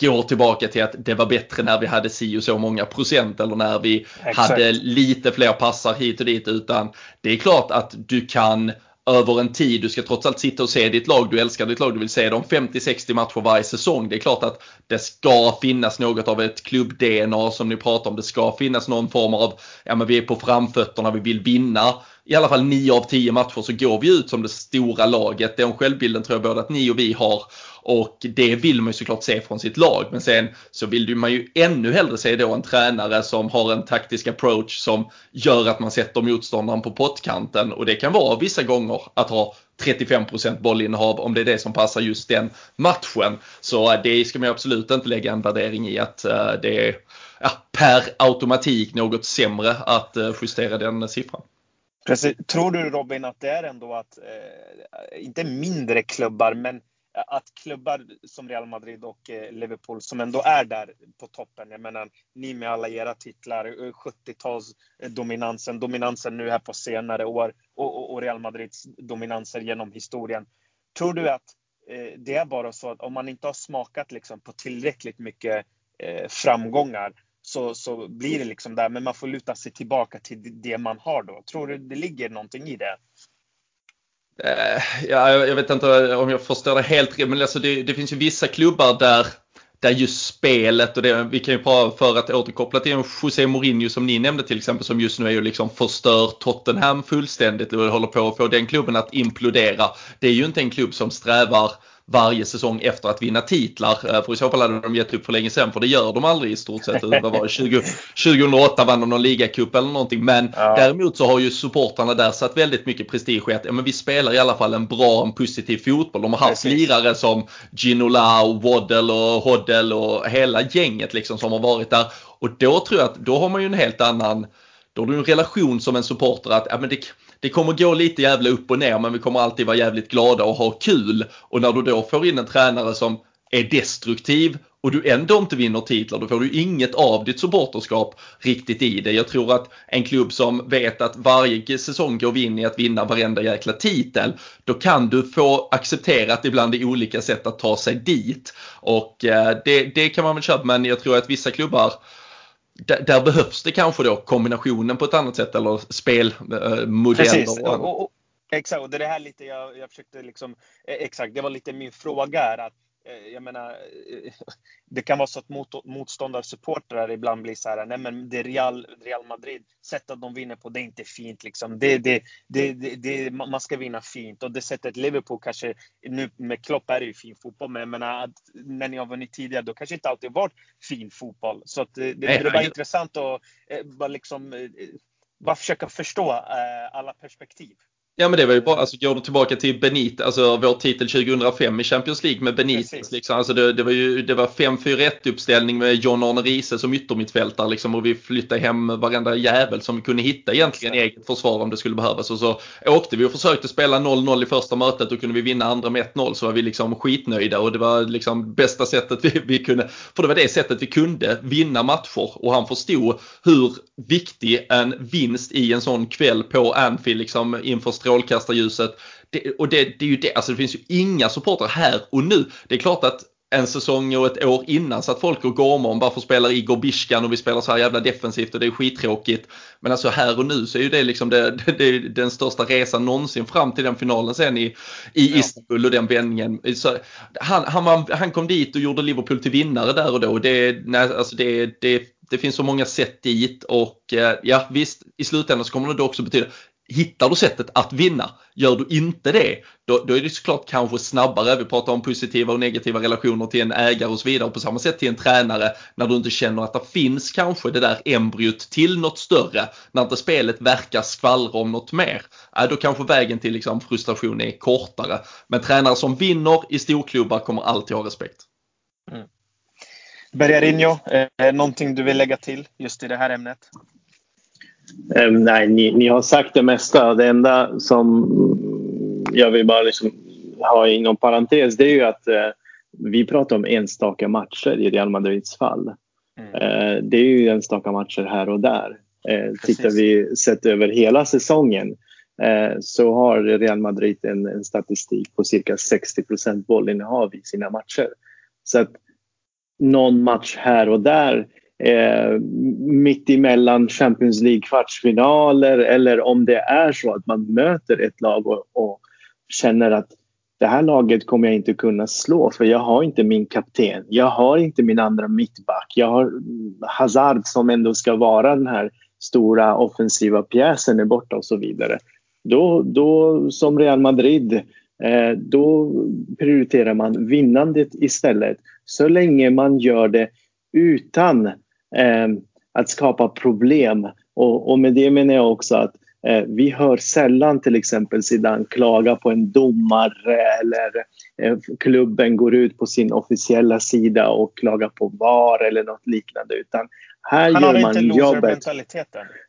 går tillbaka till att det var bättre när vi hade si och så många procent eller när vi Exakt. hade lite fler passar hit och dit utan det är klart att du kan över en tid, du ska trots allt sitta och se ditt lag, du älskar ditt lag, du vill se dem 50-60 matcher varje säsong. Det är klart att det ska finnas något av ett klubb-DNA som ni pratar om. Det ska finnas någon form av, ja men vi är på framfötterna, vi vill vinna. i alla fall 9 av 10 matcher så går vi ut som det stora laget. Den självbilden tror jag både att ni och vi har. Och det vill man ju såklart se från sitt lag. Men sen så vill man ju ännu hellre se då en tränare som har en taktisk approach som gör att man sätter motståndaren på pottkanten. Och det kan vara vissa gånger att ha 35% bollinnehav om det är det som passar just den matchen. Så eh, det ska man absolut inte lägga en värdering i att eh, det är ja, per automatik något sämre att eh, justera den siffran. Precis. Tror du Robin att det är ändå att, eh, inte mindre klubbar, men att klubbar som Real Madrid och eh, Liverpool som ändå är där på toppen. Jag menar, ni med alla era titlar, eh, 70-talsdominansen, dominansen, nu här på senare år och, och Real Madrids dominanser genom historien. Tror du att eh, det är bara så att om man inte har smakat liksom på tillräckligt mycket eh, framgångar så, så blir det liksom där, men man får luta sig tillbaka till det man har då. Tror du det ligger någonting i det? Eh, ja, jag vet inte eh, om jag förstår det helt rätt, men alltså det, det, finns ju vissa klubbar där, där just spelet och det, vi kan ju bara för att återkoppla till en José Mourinho som ni nämnde till exempel som just nu är ju liksom förstör Tottenham fullständigt och håller på att få den klubben att implodera. Det är ju inte en klubb som strävar varje säsong efter att vinna titlar. Eh, för i så fall hade de gett upp för länge sedan för det gör de aldrig i stort sett. Vad var det? 20, 2008 vann de någon ligacup eller någonting. Men ja. däremot så har ju supportrarna där satt väldigt mycket prestige i att ja, men vi spelar i alla fall en bra, en positiv fotboll. De har haft Precis. lirare som Ginola och Waddle och Hoddle och hela gänget liksom som har varit där. Och då tror jag att då har man ju en helt annan då har du en relation som en supporter att ja, men det, det kommer gå lite jävla upp och ner men vi kommer alltid vara jävligt glada och ha kul. Och när du då får in en tränare som är destruktiv och du ändå inte vinner titlar, då får du inget av ditt supporterskap riktigt i det. Jag tror att en klubb som vet att varje säsong går vi in i att vinna varenda jäkla titel, då kan du få acceptera att det ibland är olika sätt att ta sig dit. Och eh, det, det kan man väl köpa, men jag tror att vissa klubbar där, behövs det kanske då kombinationen på ett annat sätt eller spelmodeller. Precis. Och, och, exakt, och det är det här lite jag, jag försökte liksom, eh, exakt, det var lite min fråga är att Eh, jag menar, eh, det kan vara så att mot, motståndarsupportrar ibland blir så här, nej men det är Real, Real Madrid, sättet de vinner på, det är inte fint liksom. Det, det, det, det, man ska vinna fint och det sättet Liverpool kanske, nu med Klopp är det ju fin fotboll, men jag menar att när ni har vunnit tidigare, då kanske inte alltid varit fin fotboll. Så att det, det, det är bara intressant att eh, bara liksom, bara försöka förstå alla perspektiv. Ja men det var ju bara, alltså går du tillbaka till Benitez, alltså vår titel 2005 i Champions League med Benitez. Liksom, alltså det, det, var ju det var 5-4-1 uppställning med John Arne Riise som yttermittfältare liksom, och vi flyttade hem varenda jävel som vi kunde hitta egentligen i eget försvar om det skulle behövas. Och så åkte vi och försökte spela 0-0 i första mötet och kunde vi vinna andra med 1-0 så var vi liksom skitnöjda och det var liksom bästa sättet vi, vi kunde, för det var det sättet vi kunde vinna matcher och han förstod hur viktig en vinst i en sån kväll på Anfield liksom inför strålkastarljuset. Det, och det, det är ju det, alltså det finns ju inga supportrar här och nu. Det är klart att en säsong och ett år innan så att folk och gormar om varför spelar Igor Biskan och vi spelar så här jävla defensivt och det är skittråkigt. Men alltså här och nu så är ju det liksom det, det, den största resan någonsin fram till den finalen sen i, i Istanbul och den vändningen. Han, han, han kom dit och gjorde Liverpool till vinnare där och då. Det, nej, alltså det, det, det finns så många sätt dit och eh, ja visst i slutändan så kommer det också betyda Hittar du sättet att vinna, gör du inte det, då, då, är det såklart kanske snabbare. Vi pratar om positiva och negativa relationer till en ägare och så vidare. På samma sätt till en tränare när du inte känner att det finns kanske det där embryot till något större. När inte spelet verkar skvallra om något mer. Äh, då kanske vägen till liksom frustration är kortare. Men tränare som vinner i storklubbar kommer alltid ha respekt. Mm. Bergarinho, eh, någonting du vill lägga till just i det här ämnet? Um, nej, ni, ni, har sagt det mesta. Det enda som jag vill bara liksom ha inom parentes det är ju att uh, vi pratar om enstaka matcher i Real Madrids fall. Mm. Uh, det är ju enstaka matcher här och där. Uh, tittar vi sett över hela säsongen så har Real Madrid en, en statistik på cirka 60% bollinnehav i sina matcher. Så att någon match här och där eh, mitt emellan Champions League kvartsfinaler eller om det är så att man möter ett lag och, och känner att det här laget kommer jag inte kunna slå för jag har inte min kapten. Jag har inte min andra mittback. Jag har Hazard som ändå ska vara den här stora offensiva pjäsen är borta och så vidare. Då, då som Real Madrid, eh, då prioriterar man vinnandet istället. Så länge man gör det utan att skapa problem. Och, och, med det menar jag också att eh, vi hör sällan till exempel Zidane klaga på en domare eller eh, klubben går ut på sin officiella sida och klagar på VAR eller något liknande. Utan här Han gör man inte jobbet.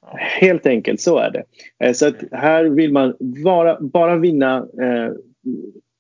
Ja. Helt enkelt, så är det. Eh, så att här vill man bara, bara vinna eh,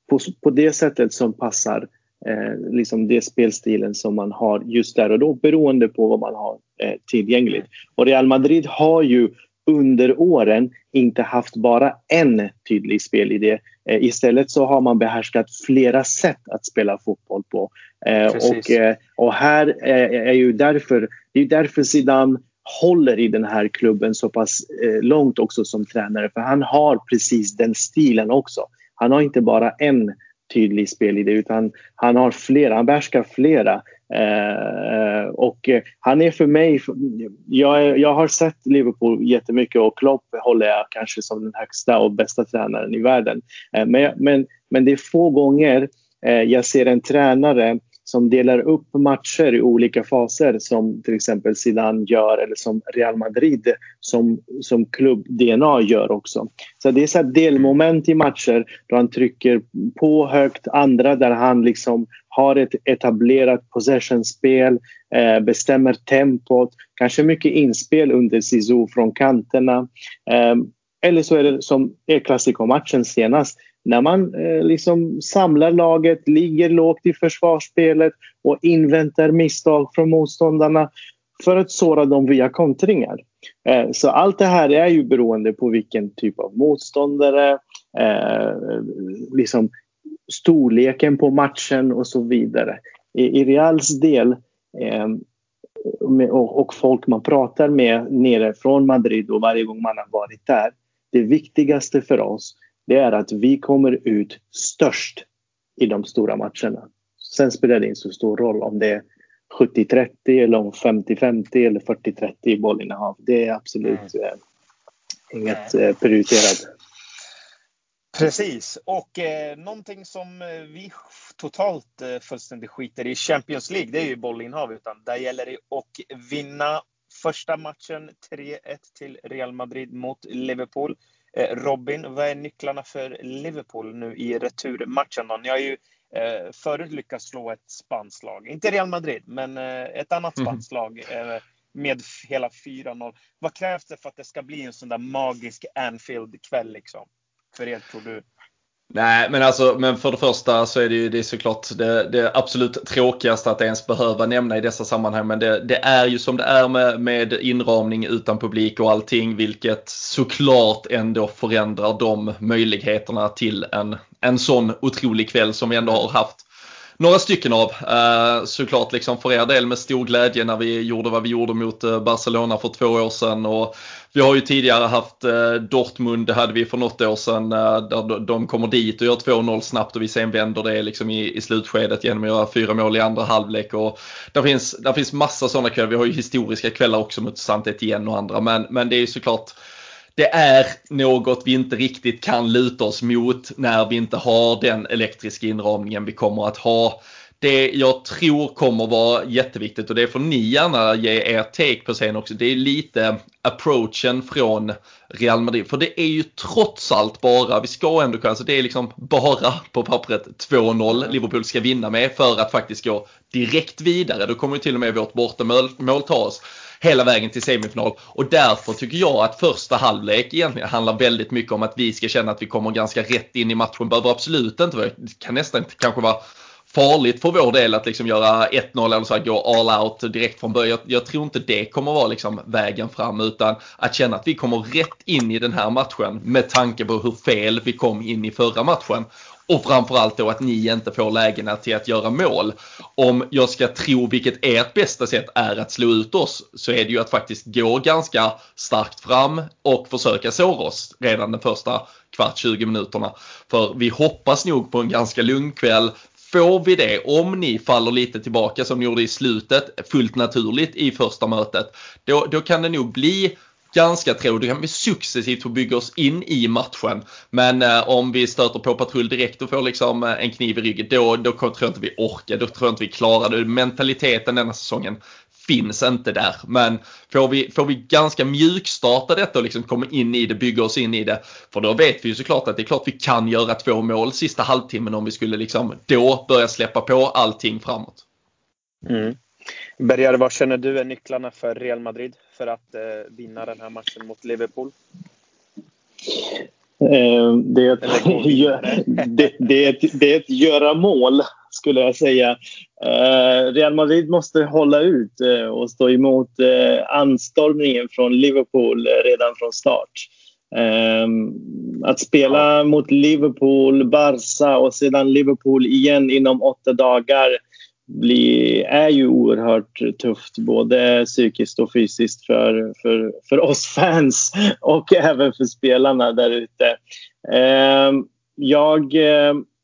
på, på det sättet som passar eh, liksom det spelstilen som man har just där och då beroende på vad man har eh, tillgängligt. Och Real Madrid har ju under åren inte haft bara en tydlig spelidé. Eh, istället så har man behärskat flera sätt att spela fotboll på. Eh, och, eh, och här är ju därför, det är därför Zidane håller i den här klubben så pass långt också som tränare för han har precis den stilen också. Han har inte bara en tydlig spelidé utan han har flera, han behärskar flera. Eh, och eh, han är för mig, jag, jag har sett Liverpool jättemycket och Klopp håller jag kanske som den högsta och bästa tränaren i världen. Eh, men, men, men det är få gånger eh, jag ser en tränare som delar upp matcher i olika faser som till exempel Zidane gör eller som Real Madrid som, som klubb-DNA gör också. Så det är så delmoment i matcher då han trycker på högt, andra där han liksom har ett etablerat possessionspel, eh, bestämmer tempot, kanske mycket inspel under Sisu från kanterna. Eh, eller så är det som är klassikomatchen senast när man eh, liksom samlar laget, ligger lågt i försvarsspelet och inväntar misstag från motståndarna för att såra dem via kontringar. Eh, så allt det här är ju beroende på vilken typ av motståndare, eh, liksom storleken på matchen och så vidare. I, i Reals del eh, och, och folk man pratar med nere från Madrid och varje gång man har varit där. Det viktigaste för oss det är att vi kommer ut störst i de stora matcherna. Sen spelar det inte så stor roll om det är 70-30 eller om 50-50 eller 40-30 i bollinnehav. Det är absolut mm. eh, inget eh, prioriterat. Precis, och eh, någonting som eh, vi totalt eh, fullständigt skiter i Champions League, det är ju bollinnehav. Utan där gäller det att vinna första matchen 3-1 till Real Madrid mot Liverpool. Eh, Robin, vad är nycklarna för Liverpool nu i returmatchen? Ni har ju eh, förut lyckats slå ett spanskt lag. Inte Real Madrid, men eh, ett annat mhm. spanskt lag med hela 4-0. Vad krävs det för att det ska bli en sån där magisk Anfield-kväll liksom? För er, tror du? Nej, men alltså, men för det första så är det ju det är såklart det, det absolut tråkigaste att ens behöva nämna i dessa sammanhang. Men det, det, är ju som det är med, med inramning utan publik och allting, vilket såklart ändå förändrar de möjligheterna till en, en sån otrolig kväll som vi ändå har haft några stycken av. Eh, såklart liksom för er del med stor glädje när vi gjorde vad vi gjorde mot eh, Barcelona för två år sedan. Och vi har ju tidigare haft eh, Dortmund, det hade vi för något år sedan, eh, där de kommer dit och gör 2-0 snabbt och vi sen vänder det liksom i, i slutskedet genom att göra fyra mål i andra halvlek. Och där, finns, där finns massa sådana kvällar. Vi har ju historiska kvällar också mot Santet igen och andra. Men, men det är ju såklart det är något vi inte riktigt kan luta oss mot när vi inte har den elektriska inramningen vi kommer att ha. Det jag tror kommer vara jätteviktigt och det får ni gärna ge er take på sen också. Det är lite approachen från Real Madrid. För det är ju trots allt bara, vi ska ändå kunna, så det är liksom bara på pappret 2-0 Liverpool ska vinna med för att faktiskt gå direkt vidare. Då kommer ju till och med vårt bortamål tas hela vägen till semifinal. Och därför tycker jag att första halvlek egentligen handlar väldigt mycket om att vi ska känna att vi kommer ganska rätt in i matchen. Behöver absolut inte vara, det kan nästan inte kanske vara farligt för vår del att liksom göra 1-0 eller så här, gå all out direkt från början. Jag, jag, tror inte det kommer vara liksom vägen fram utan att känna att vi kommer rätt in i den här matchen med tanke på hur fel vi kom in i förra matchen. Och framförallt då att ni inte får lägena till att göra mål. Om jag ska tro vilket ert bästa sätt är att slå ut oss så är det ju att faktiskt gå ganska starkt fram och försöka såra oss redan den första kvart 20 minuterna. För vi hoppas nog på en ganska lugn kväll. Får vi det, om ni faller lite tillbaka som ni gjorde i slutet, fullt naturligt i första mötet, då, då kan det nog bli ganska tro. Då kan vi successivt få bygga oss in i matchen. Men eh, om vi stöter på patrull direkt och får liksom eh, en kniv i ryggen, då, då tror jag inte vi orkar. Då tror jag inte vi klarar det. Mentaliteten denna säsongen finns inte där. Men får vi, får vi ganska mjukstarta detta och liksom komma in i det, bygga oss in i det. För då vet vi ju såklart att det är klart vi kan göra två mål sista halvtimmen om vi skulle liksom då börja släppa på allting framåt. Mm. Bergare, vad känner du är nycklarna för Real Madrid för att eh, vinna den här matchen mot Liverpool? Eh, det, är ett, det, det, är ett, det är ett göra mål, skulle jag säga. Eh, Real Madrid måste hålla ut eh, och stå emot anstormningen från Liverpool redan från start. Att spela mot Liverpool, Barca och sedan Liverpool igen inom åtta dagar bli, är ju oerhört tufft både psykiskt och fysiskt för, för, för oss fans och även för spelarna där ute. Ehm, eh, jag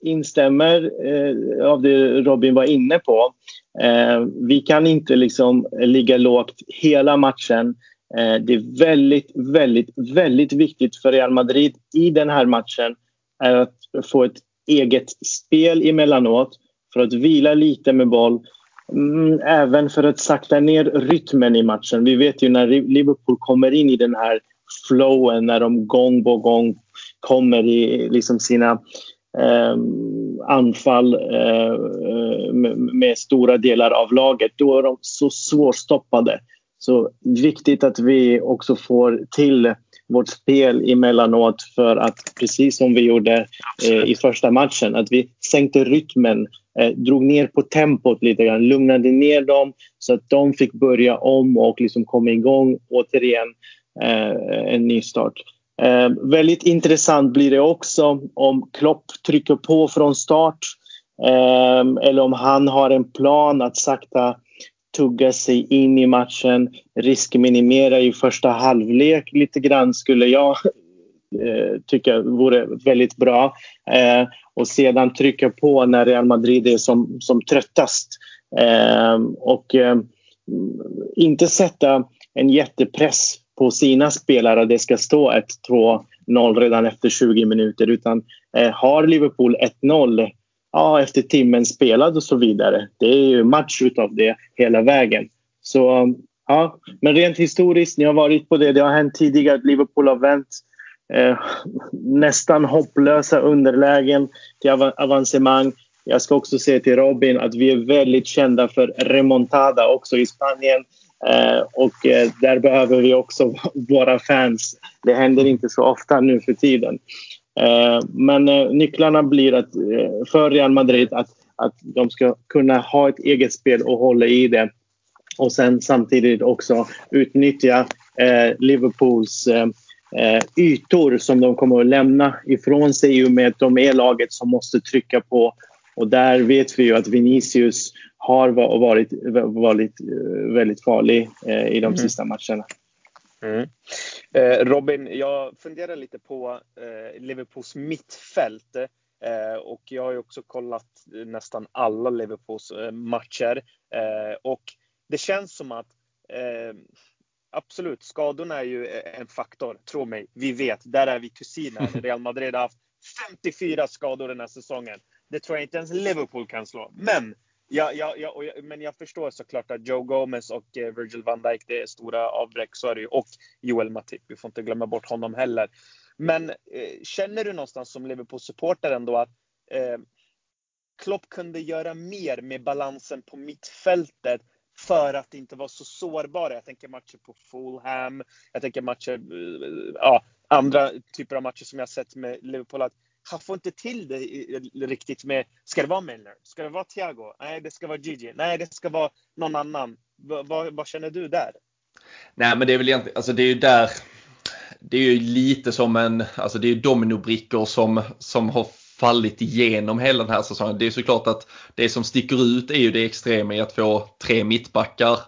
instämmer eh, av det Robin var inne på. Eh, vi kan inte liksom ligga lågt hela matchen. Eh, det är väldigt, väldigt, väldigt viktigt för Real Madrid i den här matchen att få ett eget spel emellanåt för att vila lite med boll. Mm, även för att sakta ner rytmen i matchen. Vi vet ju när Liverpool kommer in i den här flowen när de gång på gång kommer i liksom sina ehm, eh, anfall eh, med, med, stora delar av laget. Då är de så svårstoppade. Så viktigt att vi också får till vårt spel emellanåt för att precis som vi gjorde eh, i första matchen, att vi sänkte rytmen eh, drog ner på tempot lite grann, lugnade ner dem så att de fick börja om och liksom komma igång återigen eh, en ny start. Eh, väldigt intressant blir det också om Klopp trycker på från start eh, eller om han har en plan att sakta tugga sig in i matchen, riskminimera i första halvlek lite grann skulle jag eh, tycka vore väldigt bra. Eh, och sedan trycka på när Real Madrid är som, som tröttast. Eh, och eh, inte sätta en jättepress på sina spelare att det ska stå 1-2-0 redan efter 20 minuter utan eh, har Liverpool 1-0 ja, efter timmen spelad och så vidare. Det är ju match utav det hela vägen. Så ja, men rent historiskt, ni har varit på det. Det har hänt tidigare att Liverpool har vänt eh, nästan hopplösa underlägen till av avancemang. Jag ska också säga till Robin att vi är väldigt kända för remontada också i Spanien. Eh, och eh, där behöver vi också våra fans. Det händer inte så ofta nu för tiden. Eh, men eh, nycklarna blir att, eh, för Real Madrid att, att de ska kunna ha ett eget spel och hålla i det. Och sen samtidigt också utnyttja Liverpools eh, ytor som de kommer att lämna ifrån sig i och med att de är laget som måste trycka på. Och där vet vi ju att Vinicius har varit, varit väldigt farlig i de mm. sista matcherna. Mm. Eh, Robin, jag funderar lite på eh, Liverpools mittfält. Eh, och jag har ju också kollat nästan alla Liverpools eh, matcher. och det känns som att absolut, skadorna är ju en faktor. Tro mig, vi vet. Där är vi kusiner. Real Madrid har haft 54 skador den här säsongen. Det tror jag inte ens Liverpool kan slå. Men Ja, ja, ja, jag, men jag förstår såklart att Joe Gomez och eh, Virgil van Dijk, det är stora avbräck. Så är det ju. Och Joel Matip, vi får inte glömma bort honom heller. Men eh, känner du någonstans som Liverpool-supporter ändå att eh, Klopp kunde göra mer med balansen på mittfältet för att inte vara så sårbara. Jag tänker matcher på Fulham, jag tänker matcher, eh, ja, andra typer av matcher som jag sett med Liverpool. Att han får inte till det riktigt med, ska det vara Milner? Ska det vara Thiago? Nej, det ska vara Gigi. Nej, det ska vara någon annan. vad, vad känner du där? Nej, men det är väl egentligen, alltså det är ju där, det är ju lite som en, alltså det är ju dominobrickor som, som har fallit igenom hela den här säsongen. Det är såklart att det som sticker ut är ju det extrema i att få tre mittbackar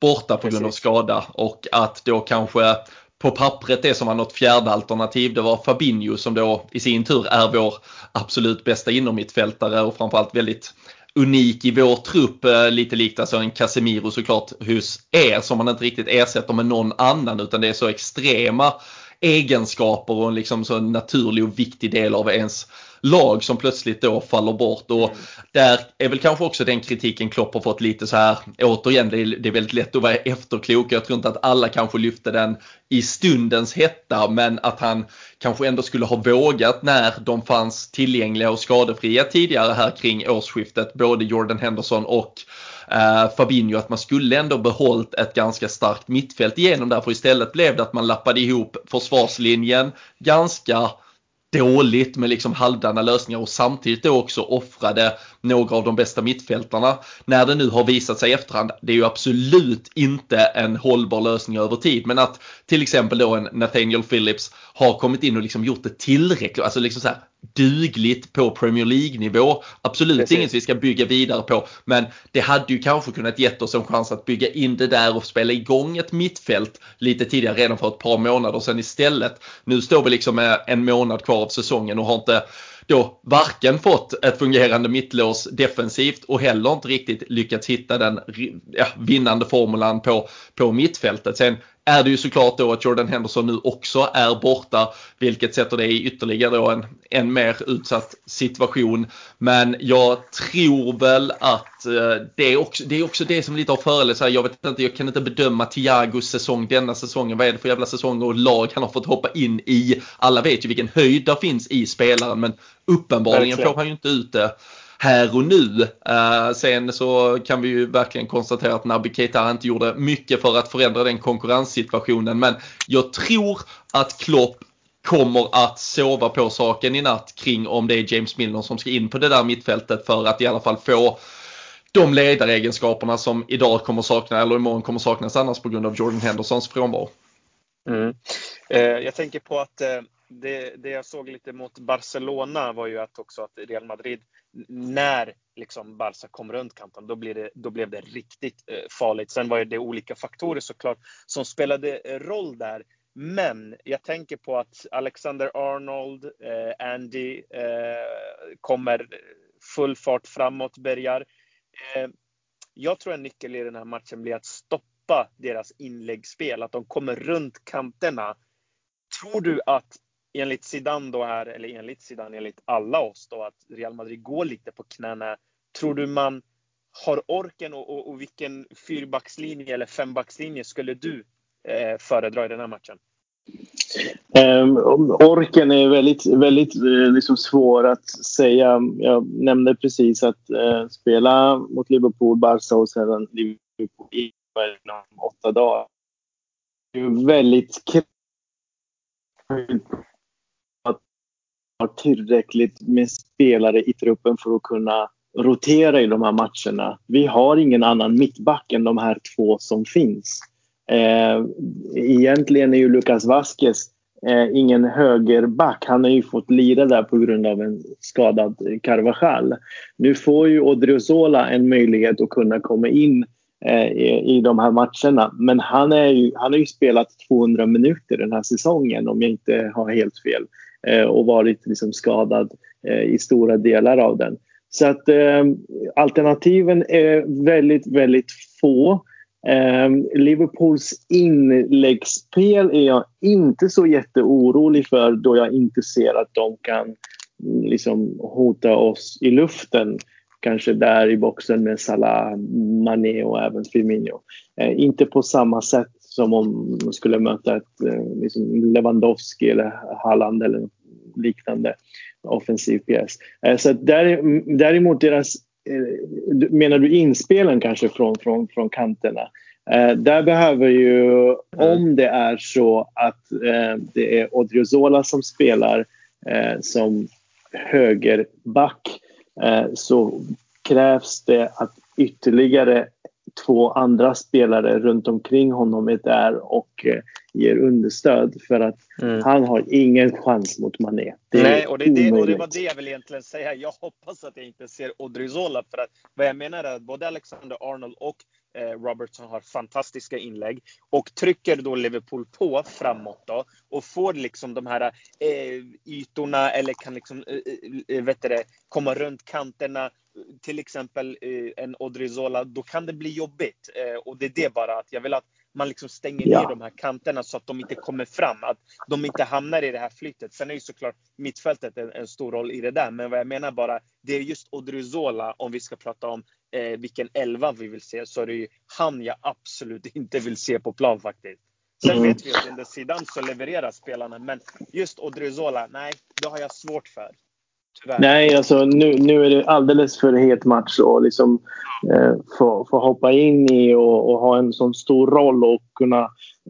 borta på grund av skada och att då kanske på pappret det som var något fjärde alternativ det var Fabinho som då i sin tur är vår absolut bästa innermittfältare och framförallt väldigt unik i vår trupp. Eh, lite likt alltså en Casemiro såklart hos er som man inte riktigt ersätter med någon annan utan det är så extrema egenskaper och liksom så en naturlig och viktig del av ens lag som plötsligt då faller bort. Och mm. där är väl kanske också den kritiken Klopp har fått lite så här, återigen det är, det är väldigt lätt att vara efterklok. Jag tror inte att alla kanske lyfte den i stundens hetta men att han kanske ändå skulle ha vågat när de fanns tillgängliga och skadefria tidigare här kring årsskiftet. Både Jordan Henderson och Uh, Fabinho att man skulle ändå behållit ett ganska starkt mittfält igenom där för istället blev det att man lappade ihop försvarslinjen ganska dåligt med liksom halvdana lösningar och samtidigt då också offrade några av de bästa mittfältarna. När det nu har visat sig i efterhand, det är ju absolut inte en hållbar lösning över tid, men att till exempel då en Nathaniel Phillips har kommit in och liksom gjort det tillräckligt, alltså liksom så här, dugligt på Premier League-nivå. Absolut Precis. inget vi ska bygga vidare på. Men det hade ju kanske kunnat gett oss en chans att bygga in det där och spela igång ett mittfält lite tidigare, redan för ett par månader sedan istället. Nu står vi liksom med en månad kvar av säsongen och har inte då varken fått ett fungerande mittlås defensivt och heller inte riktigt lyckats hitta den ja, vinnande formulan på, på mittfältet. Sen är det ju såklart då att Jordan Henderson nu också är borta, vilket sätter det i ytterligare då en, en mer utsatt situation. Men jag tror väl att eh, det, är också, det är också det som lite har föreläst Jag vet inte, jag kan inte bedöma Thiagos säsong denna säsongen. Vad är det för jävla säsong och lag han har fått hoppa in i? Alla vet ju vilken höjd det finns i spelaren, men uppenbarligen får han ju inte ut det här och nu. Eh, sen så kan vi ju verkligen konstatera att Naby Keita inte gjorde mycket för att förändra den konkurrenssituationen. Men jag tror att Klopp kommer att sova på saken i natt kring om det är James Milner som ska in på det där mittfältet för att i alla fall få de ledaregenskaperna som idag kommer sakna eller imorgon kommer saknas annars på grund av Jordan Hendersons frånvaro. Mm. Eh, jag tänker på att eh, det, det, jag såg lite mot Barcelona var ju att också att Real Madrid när liksom Barca kom runt kanten, då, blev det, då blev det riktigt eh, farligt. Sen var det olika faktorer såklart som spelade eh, roll där. Men jag tänker på att Alexander Arnold, eh, Andy eh, kommer full fart framåt, börjar. Eh, jag tror en nyckel i den här matchen blir att stoppa deras inläggsspel, att de kommer runt kanterna. Tror du att enligt Zidane då är, eller enligt Zidane, enligt alla oss då, att Real Madrid går lite på knäna. Tror du man har orken och, och, och vilken fyrbackslinje eller fembackslinje skulle du eh, föredra i den här matchen? Um, orken är väldigt, väldigt eh, liksom svår att säga. Jag nämnde precis att uh, spela mot Liverpool, Barca och sedan Liverpool inom åtta dagar. Det är väldigt har tillräckligt med spelare i truppen för att kunna rotera i de här matcherna. Vi har ingen annan mittback än de här två som finns. Eh, egentligen är ju Lucas Vasquez eh, ingen högerback. Han har ju fått lira där på grund av en skadad Carvajal. Nu får ju Odriozola en möjlighet att kunna komma in eh, i, i de här matcherna. Men han, är ju, han har ju spelat 200 minuter den här säsongen om jag inte har helt fel. Eh, och varit liksom skadad eh, i stora delar av den. Så att eh, alternativen är väldigt, väldigt få. Eh, Liverpools inläggsspel är jag inte så jätteorolig för då jag inte ser att de kan mm, liksom hota oss i luften. Kanske där i boxen med Salah, Mané och även Firmino. Eh, inte på samma sätt som om man skulle möta ett eh, liksom Lewandowski eller Halland eller liknande offensiv pjäs. Eh, så däremot deras, eh, menar du inspelen kanske från, från, från kanterna? Där behöver ju, om det är så att det är Odriozola som spelar som högerback så krävs det att ytterligare två andra spelare runt omkring honom är där och eh, ger understöd för att mm. han har ingen chans mot Mané. Det Nej, och det, det, och det, var det jag vill egentligen säga. Jag hoppas att jag inte ser Odrizola för att vad jag menar är att både Alexander Arnold och Eh, Robertson har fantastiska inlägg och trycker då Liverpool på framåt då och får liksom de här eh, ytorna eller kan liksom eh, eh, eh vet det, komma runt kanterna. Till exempel eh, en Odrizola, då kan det bli jobbigt. Eh, och det är det bara att jag vill att man liksom stänger ja. ner de här kanterna så att de inte kommer fram. Att de inte hamnar i det här flyttet. Sen är ju såklart mittfältet en, en stor roll i det där. Men vad jag menar bara, det är just Odrizola, om vi ska prata om eh, vilken elva vi vill se, så är det ju han jag absolut inte vill se på plan faktiskt. Sen mm. vet vi att under sidan så levererar spelarna, men just Odrizola, nej, det har jag svårt för. Tyvärr. Nej, alltså nu, nu är det alldeles för het match att liksom, eh, få, få hoppa in i och, och, ha en sån stor roll och kunna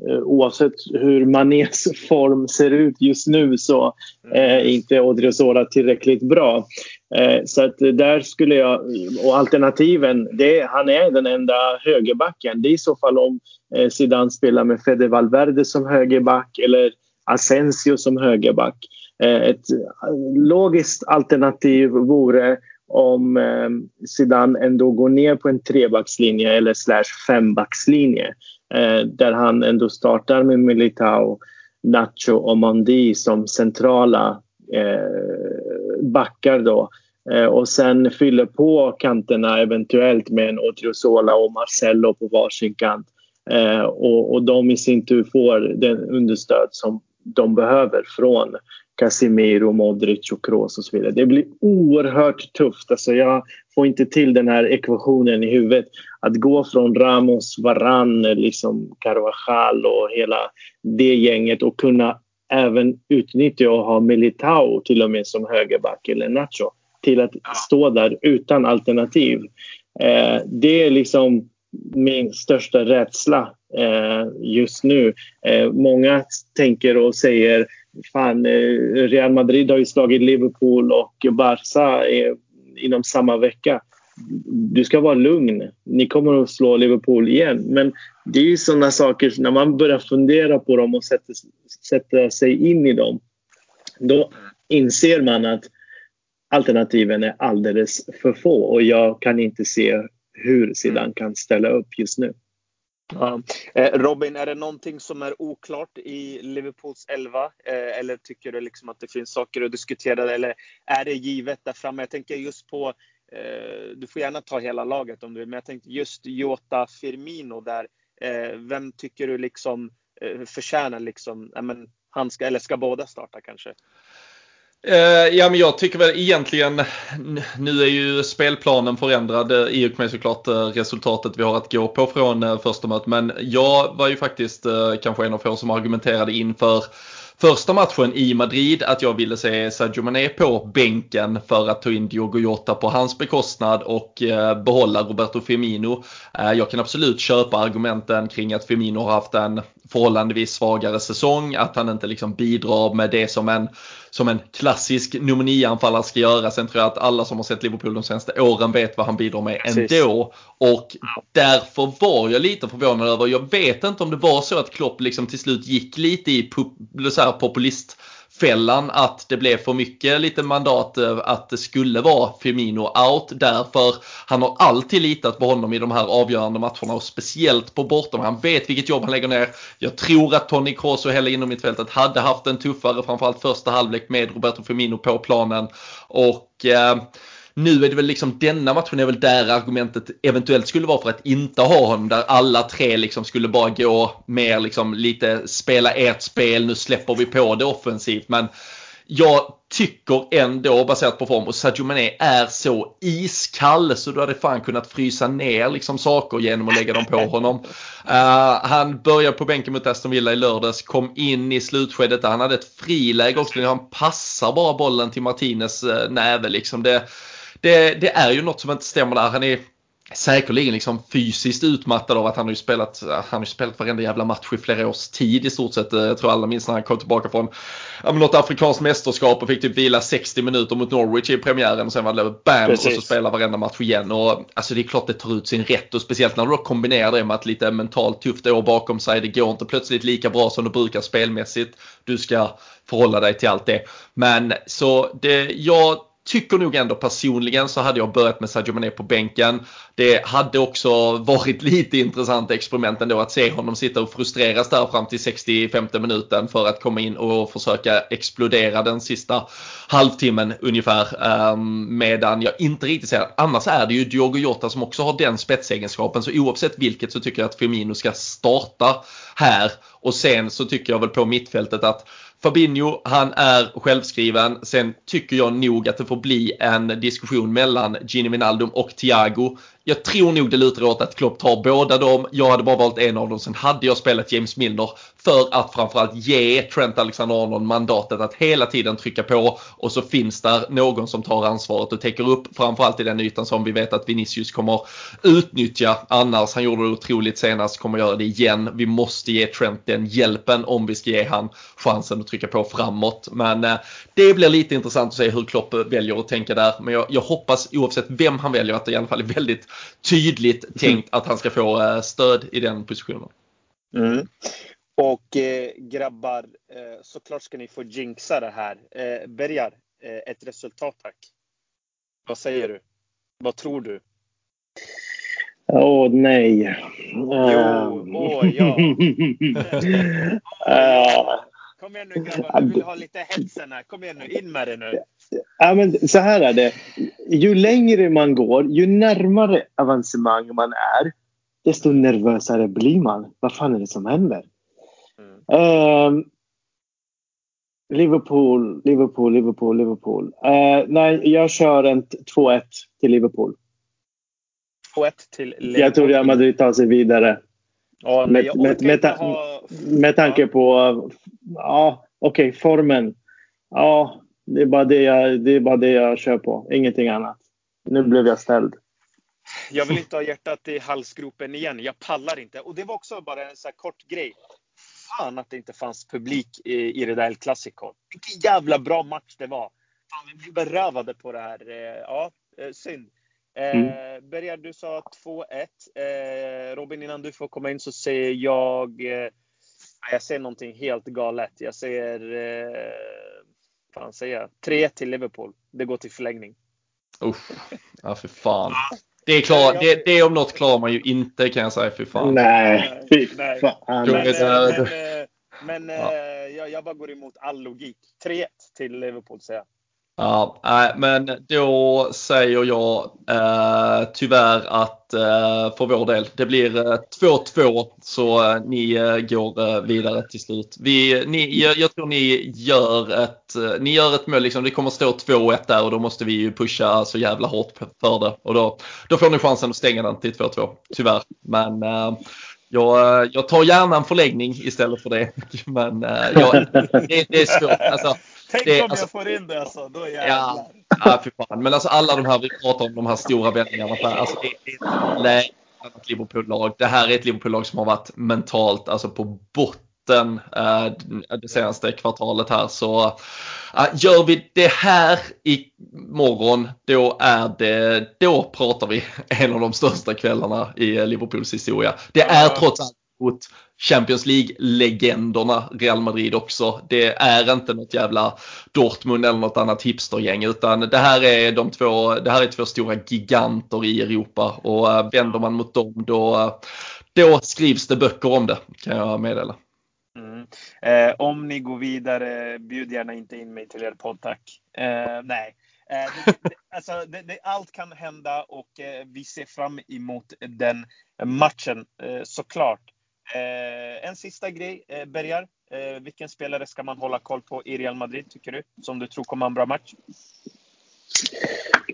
eh, oavsett hur Manés form ser ut just nu så är eh, inte Odriozola tillräckligt bra. Eh, så att där skulle jag, och alternativen, det, han är den enda högerbacken. Det är i så fall om eh, Zidane spelar med Fede Valverde som högerback eller Asensio som högerback. Eh, ett eh, logiskt alternativ vore om eh, Zidane ändå går ner på en trebackslinje eller slash fembackslinje där han ändå startar med Militao, Nacho och Mondi som centrala backar då och sen fyller på kanterna eventuellt med en Otriozola och Marcello på varsin kant och, och de i sin tur får den understöd som de behöver från Casemiro, Modric och Kroos och så vidare. Det blir oerhört tufft. Alltså jag får inte till den här ekvationen i huvudet. Att gå från Ramos, Varan, liksom Carvajal och hela det gänget och kunna även utnyttja och ha Militao till och med som högerback eller Nacho till att stå där utan alternativ. Eh, det är liksom min största rädsla eh, just nu. Eh, många tänker och säger fan, eh, Real Madrid har ju slagit Liverpool och Barca inom samma vecka. Du ska vara lugn. Ni kommer att slå Liverpool igen. Men det är ju sådana saker, när man börjar fundera på dem och sätta, sätta sig in i dem, då inser man att alternativen är alldeles för få och jag kan inte se hur Zidane kan ställa upp just nu. Ja. Eh, Robin, är det någonting som är oklart i Liverpools elva? Eh, eller tycker du liksom att det finns saker att diskutera? Eller är det givet där framme? Jag tänker just på, eh, du får gärna ta hela laget om du vill, men jag tänkte just Jota Firmino där. Vem tycker du liksom förtjänar liksom, men, han ska, eller ska båda starta kanske? Uh, ja men jag tycker väl egentligen, nu är ju spelplanen förändrad eh, i och med såklart eh, resultatet vi har att gå på från första mötet. Men jag var ju faktiskt kanske en av få som argumenterade inför första matchen i Madrid att jag ville se Sadio Mané på bänken för att ta in Diogo Jota på hans bekostnad och eh, behålla Roberto Firmino. Eh, jag kan absolut köpa argumenten kring att Firmino har haft en förhållandevis svagare säsong, att han inte liksom bidrar med det som en, som en klassisk nummer 9-anfallare ska göra. Sen tror jag att alla som har sett Liverpool de senaste åren vet vad han bidrar med ändå. Och därför var jag lite förvånad över, jag vet inte om det var så att Klopp liksom till slut gick lite i så här populist fällan att det blev för mycket lite mandat att det skulle vara Firmino out därför han har alltid litat på honom i de här avgörande matcherna och speciellt på bortom. Han vet vilket jobb han lägger ner. Jag tror att Tony Kroos och hela innermittfältet mittfältet hade haft en tuffare framförallt första halvlek med Roberto Firmino på planen och eh, nu är det väl liksom denna matchen är väl där argumentet eventuellt skulle vara för att inte ha honom. Där alla tre liksom skulle bara gå mer liksom lite spela ert spel, nu släpper vi på det offensivt. Men jag tycker ändå baserat på form och Sadio Mané är så iskall så du hade fan kunnat frysa ner liksom saker genom att lägga dem på honom. Uh, han började på bänken mot Aston Villa i lördags, kom in i slutskedet han hade ett friläge också. Han passar bara bollen till Martinez uh, näve liksom. Det, det, det är ju något som inte stämmer där. Han är säkerligen liksom fysiskt utmattad av att han har ju spelat, han har spelat varenda jävla match i flera års tid i stort sett. Jag tror alla minns när han kom tillbaka från ja, något afrikanskt mästerskap och fick typ vila 60 minuter mot Norwich i premiären och sen var det bam Precis. och så spela varenda match igen. Och, alltså det är klart det tar ut sin rätt och speciellt när du kombinerar det med att lite mentalt tufft år bakom sig. Det går inte plötsligt lika bra som det brukar spelmässigt. Du ska förhålla dig till allt det. Men så det, jag tycker nog ändå personligen så hade jag börjat med Sadio Mané på bänken. Det hade också varit lite intressant experiment ändå att se honom sitta och frustreras där fram till 65 minuten för att komma in och försöka explodera den sista halvtimmen ungefär. Ehm, medan jag inte riktigt ser, att annars är det ju Diogo Jota som också har den spetsegenskapen så oavsett vilket så tycker jag att Firmino ska starta här och sen så tycker jag väl på mittfältet att Fabinho, han är självskriven. Sen tycker jag nog att det får bli en diskussion mellan Gini Wijnaldum och Thiago jag tror nog det lutar åt att Klopp tar båda dem. Jag hade bara valt en av dem. Sen hade jag spelat James Milner för att framförallt ge Trent Alexander-Arnold mandatet att hela tiden trycka på och så finns där någon som tar ansvaret och täcker upp framförallt i den ytan som vi vet att Vinicius kommer utnyttja annars. Han gjorde det otroligt senast, kommer göra det igen. Vi måste ge Trent den hjälpen om vi ska ge han chansen att trycka på framåt. Men eh, det blir lite intressant att se hur Klopp väljer att tänka där. Men jag, jag hoppas oavsett vem han väljer att det i alla fall är väldigt tydligt tänkt att han ska få eh, stöd i den positionen. Mm. Och eh, grabbar, eh, såklart ska ni få jinxa det här. Eh, Bergar, eh, ett resultat tack. Vad säger du? Vad tror du? Åh oh, nej. Jo, åh oh, ja. oh, Kom igen nu grabbar, vi vill ha lite hetsen här. Kom igen nu, in med det nu. Ja, men så här är det. Ju längre man går, ju närmare avancemang man är, desto nervösare blir man. Vad fan är det som händer? Mm. Uh, Liverpool, Liverpool, Liverpool, Liverpool. Uh, nej, jag kör en 2-1 till Liverpool. 2-1 till Liverpool. Jag tror Real Madrid tar sig vidare. Ja, med, med, med, ha... med, tanke på, ja, okej, okay, formen. Ja, det är, bara det, jag, det är bara det jag kör på, ingenting annat. Nu blev jag ställd. Jag vill inte ha hjärtat i halsgropen igen. Jag pallar inte. Och det var också bara en så kort grej. Fan att det inte fanns publik i, i det där El Clasico. Vilken jävla bra match det var. Fan, vi blev berövade på det här. Eh, ja, eh, synd. Mm. Eh, Bergar, du sa 2-1. Eh, Robin, innan du får komma in så säger jag... Eh, jag säger någonting helt galet. Jag säger... Eh, fan säger jag? 3-1 till Liverpool. Det går till förlängning. Usch. Ja, för fan. Det, är klar, det, det om något klarar man ju inte kan jag säga. För fan. Nej, fy fan. Men, men, men, men ja. jag, jag bara går emot all logik. 3-1 till Liverpool säger jag. Ja, men då säger jag eh, tyvärr att eh, för vår del, det blir 2-2 eh, så eh, ni eh, går eh, vidare till slut. Vi, ni, jag, jag, tror ni gör ett, eh, ni gör ett mål, liksom, det kommer stå 2-1 där och då måste vi ju pusha så jävla hårt för det. Och då, då får ni chansen att stänga den till 2-2, tyvärr. Men eh, jag, jag tar gärna en förlängning istället för det. Men jag, det, det är svårt. Alltså, Tänk det, om alltså, jag får in det alltså, då jävlar. Ja, ja fy fan. Men alltså alla de här, vi pratar om de här stora vändningarna. Alltså, det, det är ett Liverpool-lag. Det här är ett Liverpool-lag som har varit mentalt alltså på botten äh, det senaste kvartalet här. Så äh, gör vi det här i morgon, då är det, då pratar vi en av de största kvällarna i Liverpools historia. Det är trots allt mot Champions League-legenderna Real Madrid också. Det är inte något jävla Dortmund eller något annat hipstergäng utan det här är de två, det här är två stora giganter i Europa och eh, vänder man mot dem då, eh, då skrivs det böcker om det kan jag meddela. Mm. Eh, om ni går vidare, bjud gärna inte in mig till er podd tack. Eh, nej. Eh, det, det, alltså, det, allt kan hända och eh, vi ser fram emot den matchen eh, såklart. Eh, en sista grej, eh, Bergar. Eh, vilken spelare ska man hålla koll på i Real Madrid, tycker du? Som du tror kommer ha en bra match?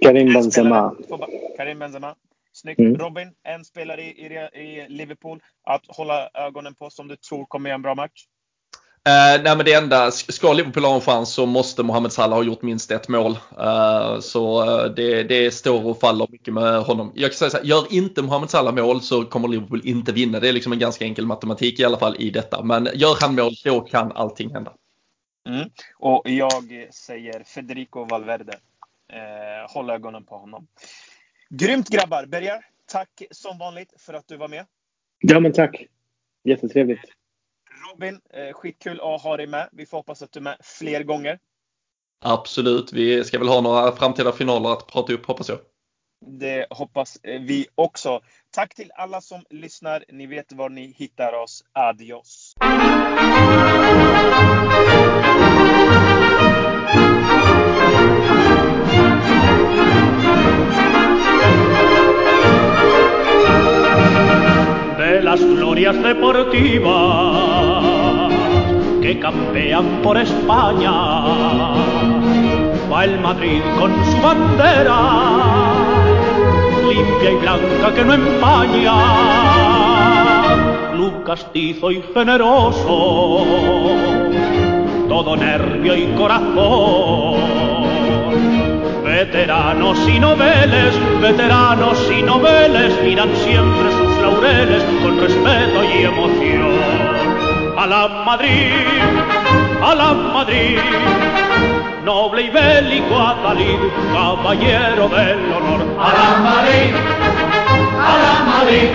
Karim Benzema. Karim Benzema. Snyggt. Mm. Robin, en spelare i, i, i Liverpool att hålla ögonen på som du tror kommer göra en bra match? Uh, nej men det enda, ska Liverpool ha en chans så måste Mohamed Salah ha gjort minst ett mål. Uh, så uh, det, det står och faller mycket med honom. Jag kan säga så här, gör inte Mohamed Salah mål så kommer Liverpool inte vinna. Det är liksom en ganska enkel matematik i alla fall i detta. Men gör han mål då kan allting hända. Mm. Och jag säger Federico Valverde. Eh, håll ögonen på honom. Grymt grabbar! Bergar, tack som vanligt för att du var med. Ja men tack! Jättetrevligt. Robin, eh, skitkul att ha dig med. Vi får hoppas att du är med fler gånger. Absolut, vi ska väl ha några framtida finaler att prata upp hoppas jag. Det hoppas vi också. Tack till alla som lyssnar. Ni vet var ni hittar oss. Adios! De las glorias deportivas que campean por España va el Madrid con su bandera limpia y blanca que no empaña, club castizo y generoso, todo nervio y corazón. Veteranos y noveles, veteranos y noveles miran siempre sus laureles con respeto y emoción a la Madrid, a la Madrid. Noble y bélico Atalid, caballero del honor. A la Madrid, a la Madrid.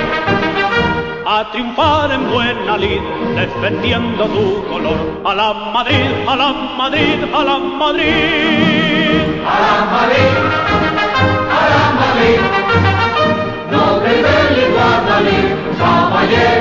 A triunfar en buena lid, defendiendo tu color. A la Madrid, a la Madrid, a la Madrid. A la Madrid, a la Madrid. Noble y bélico Atalid, caballero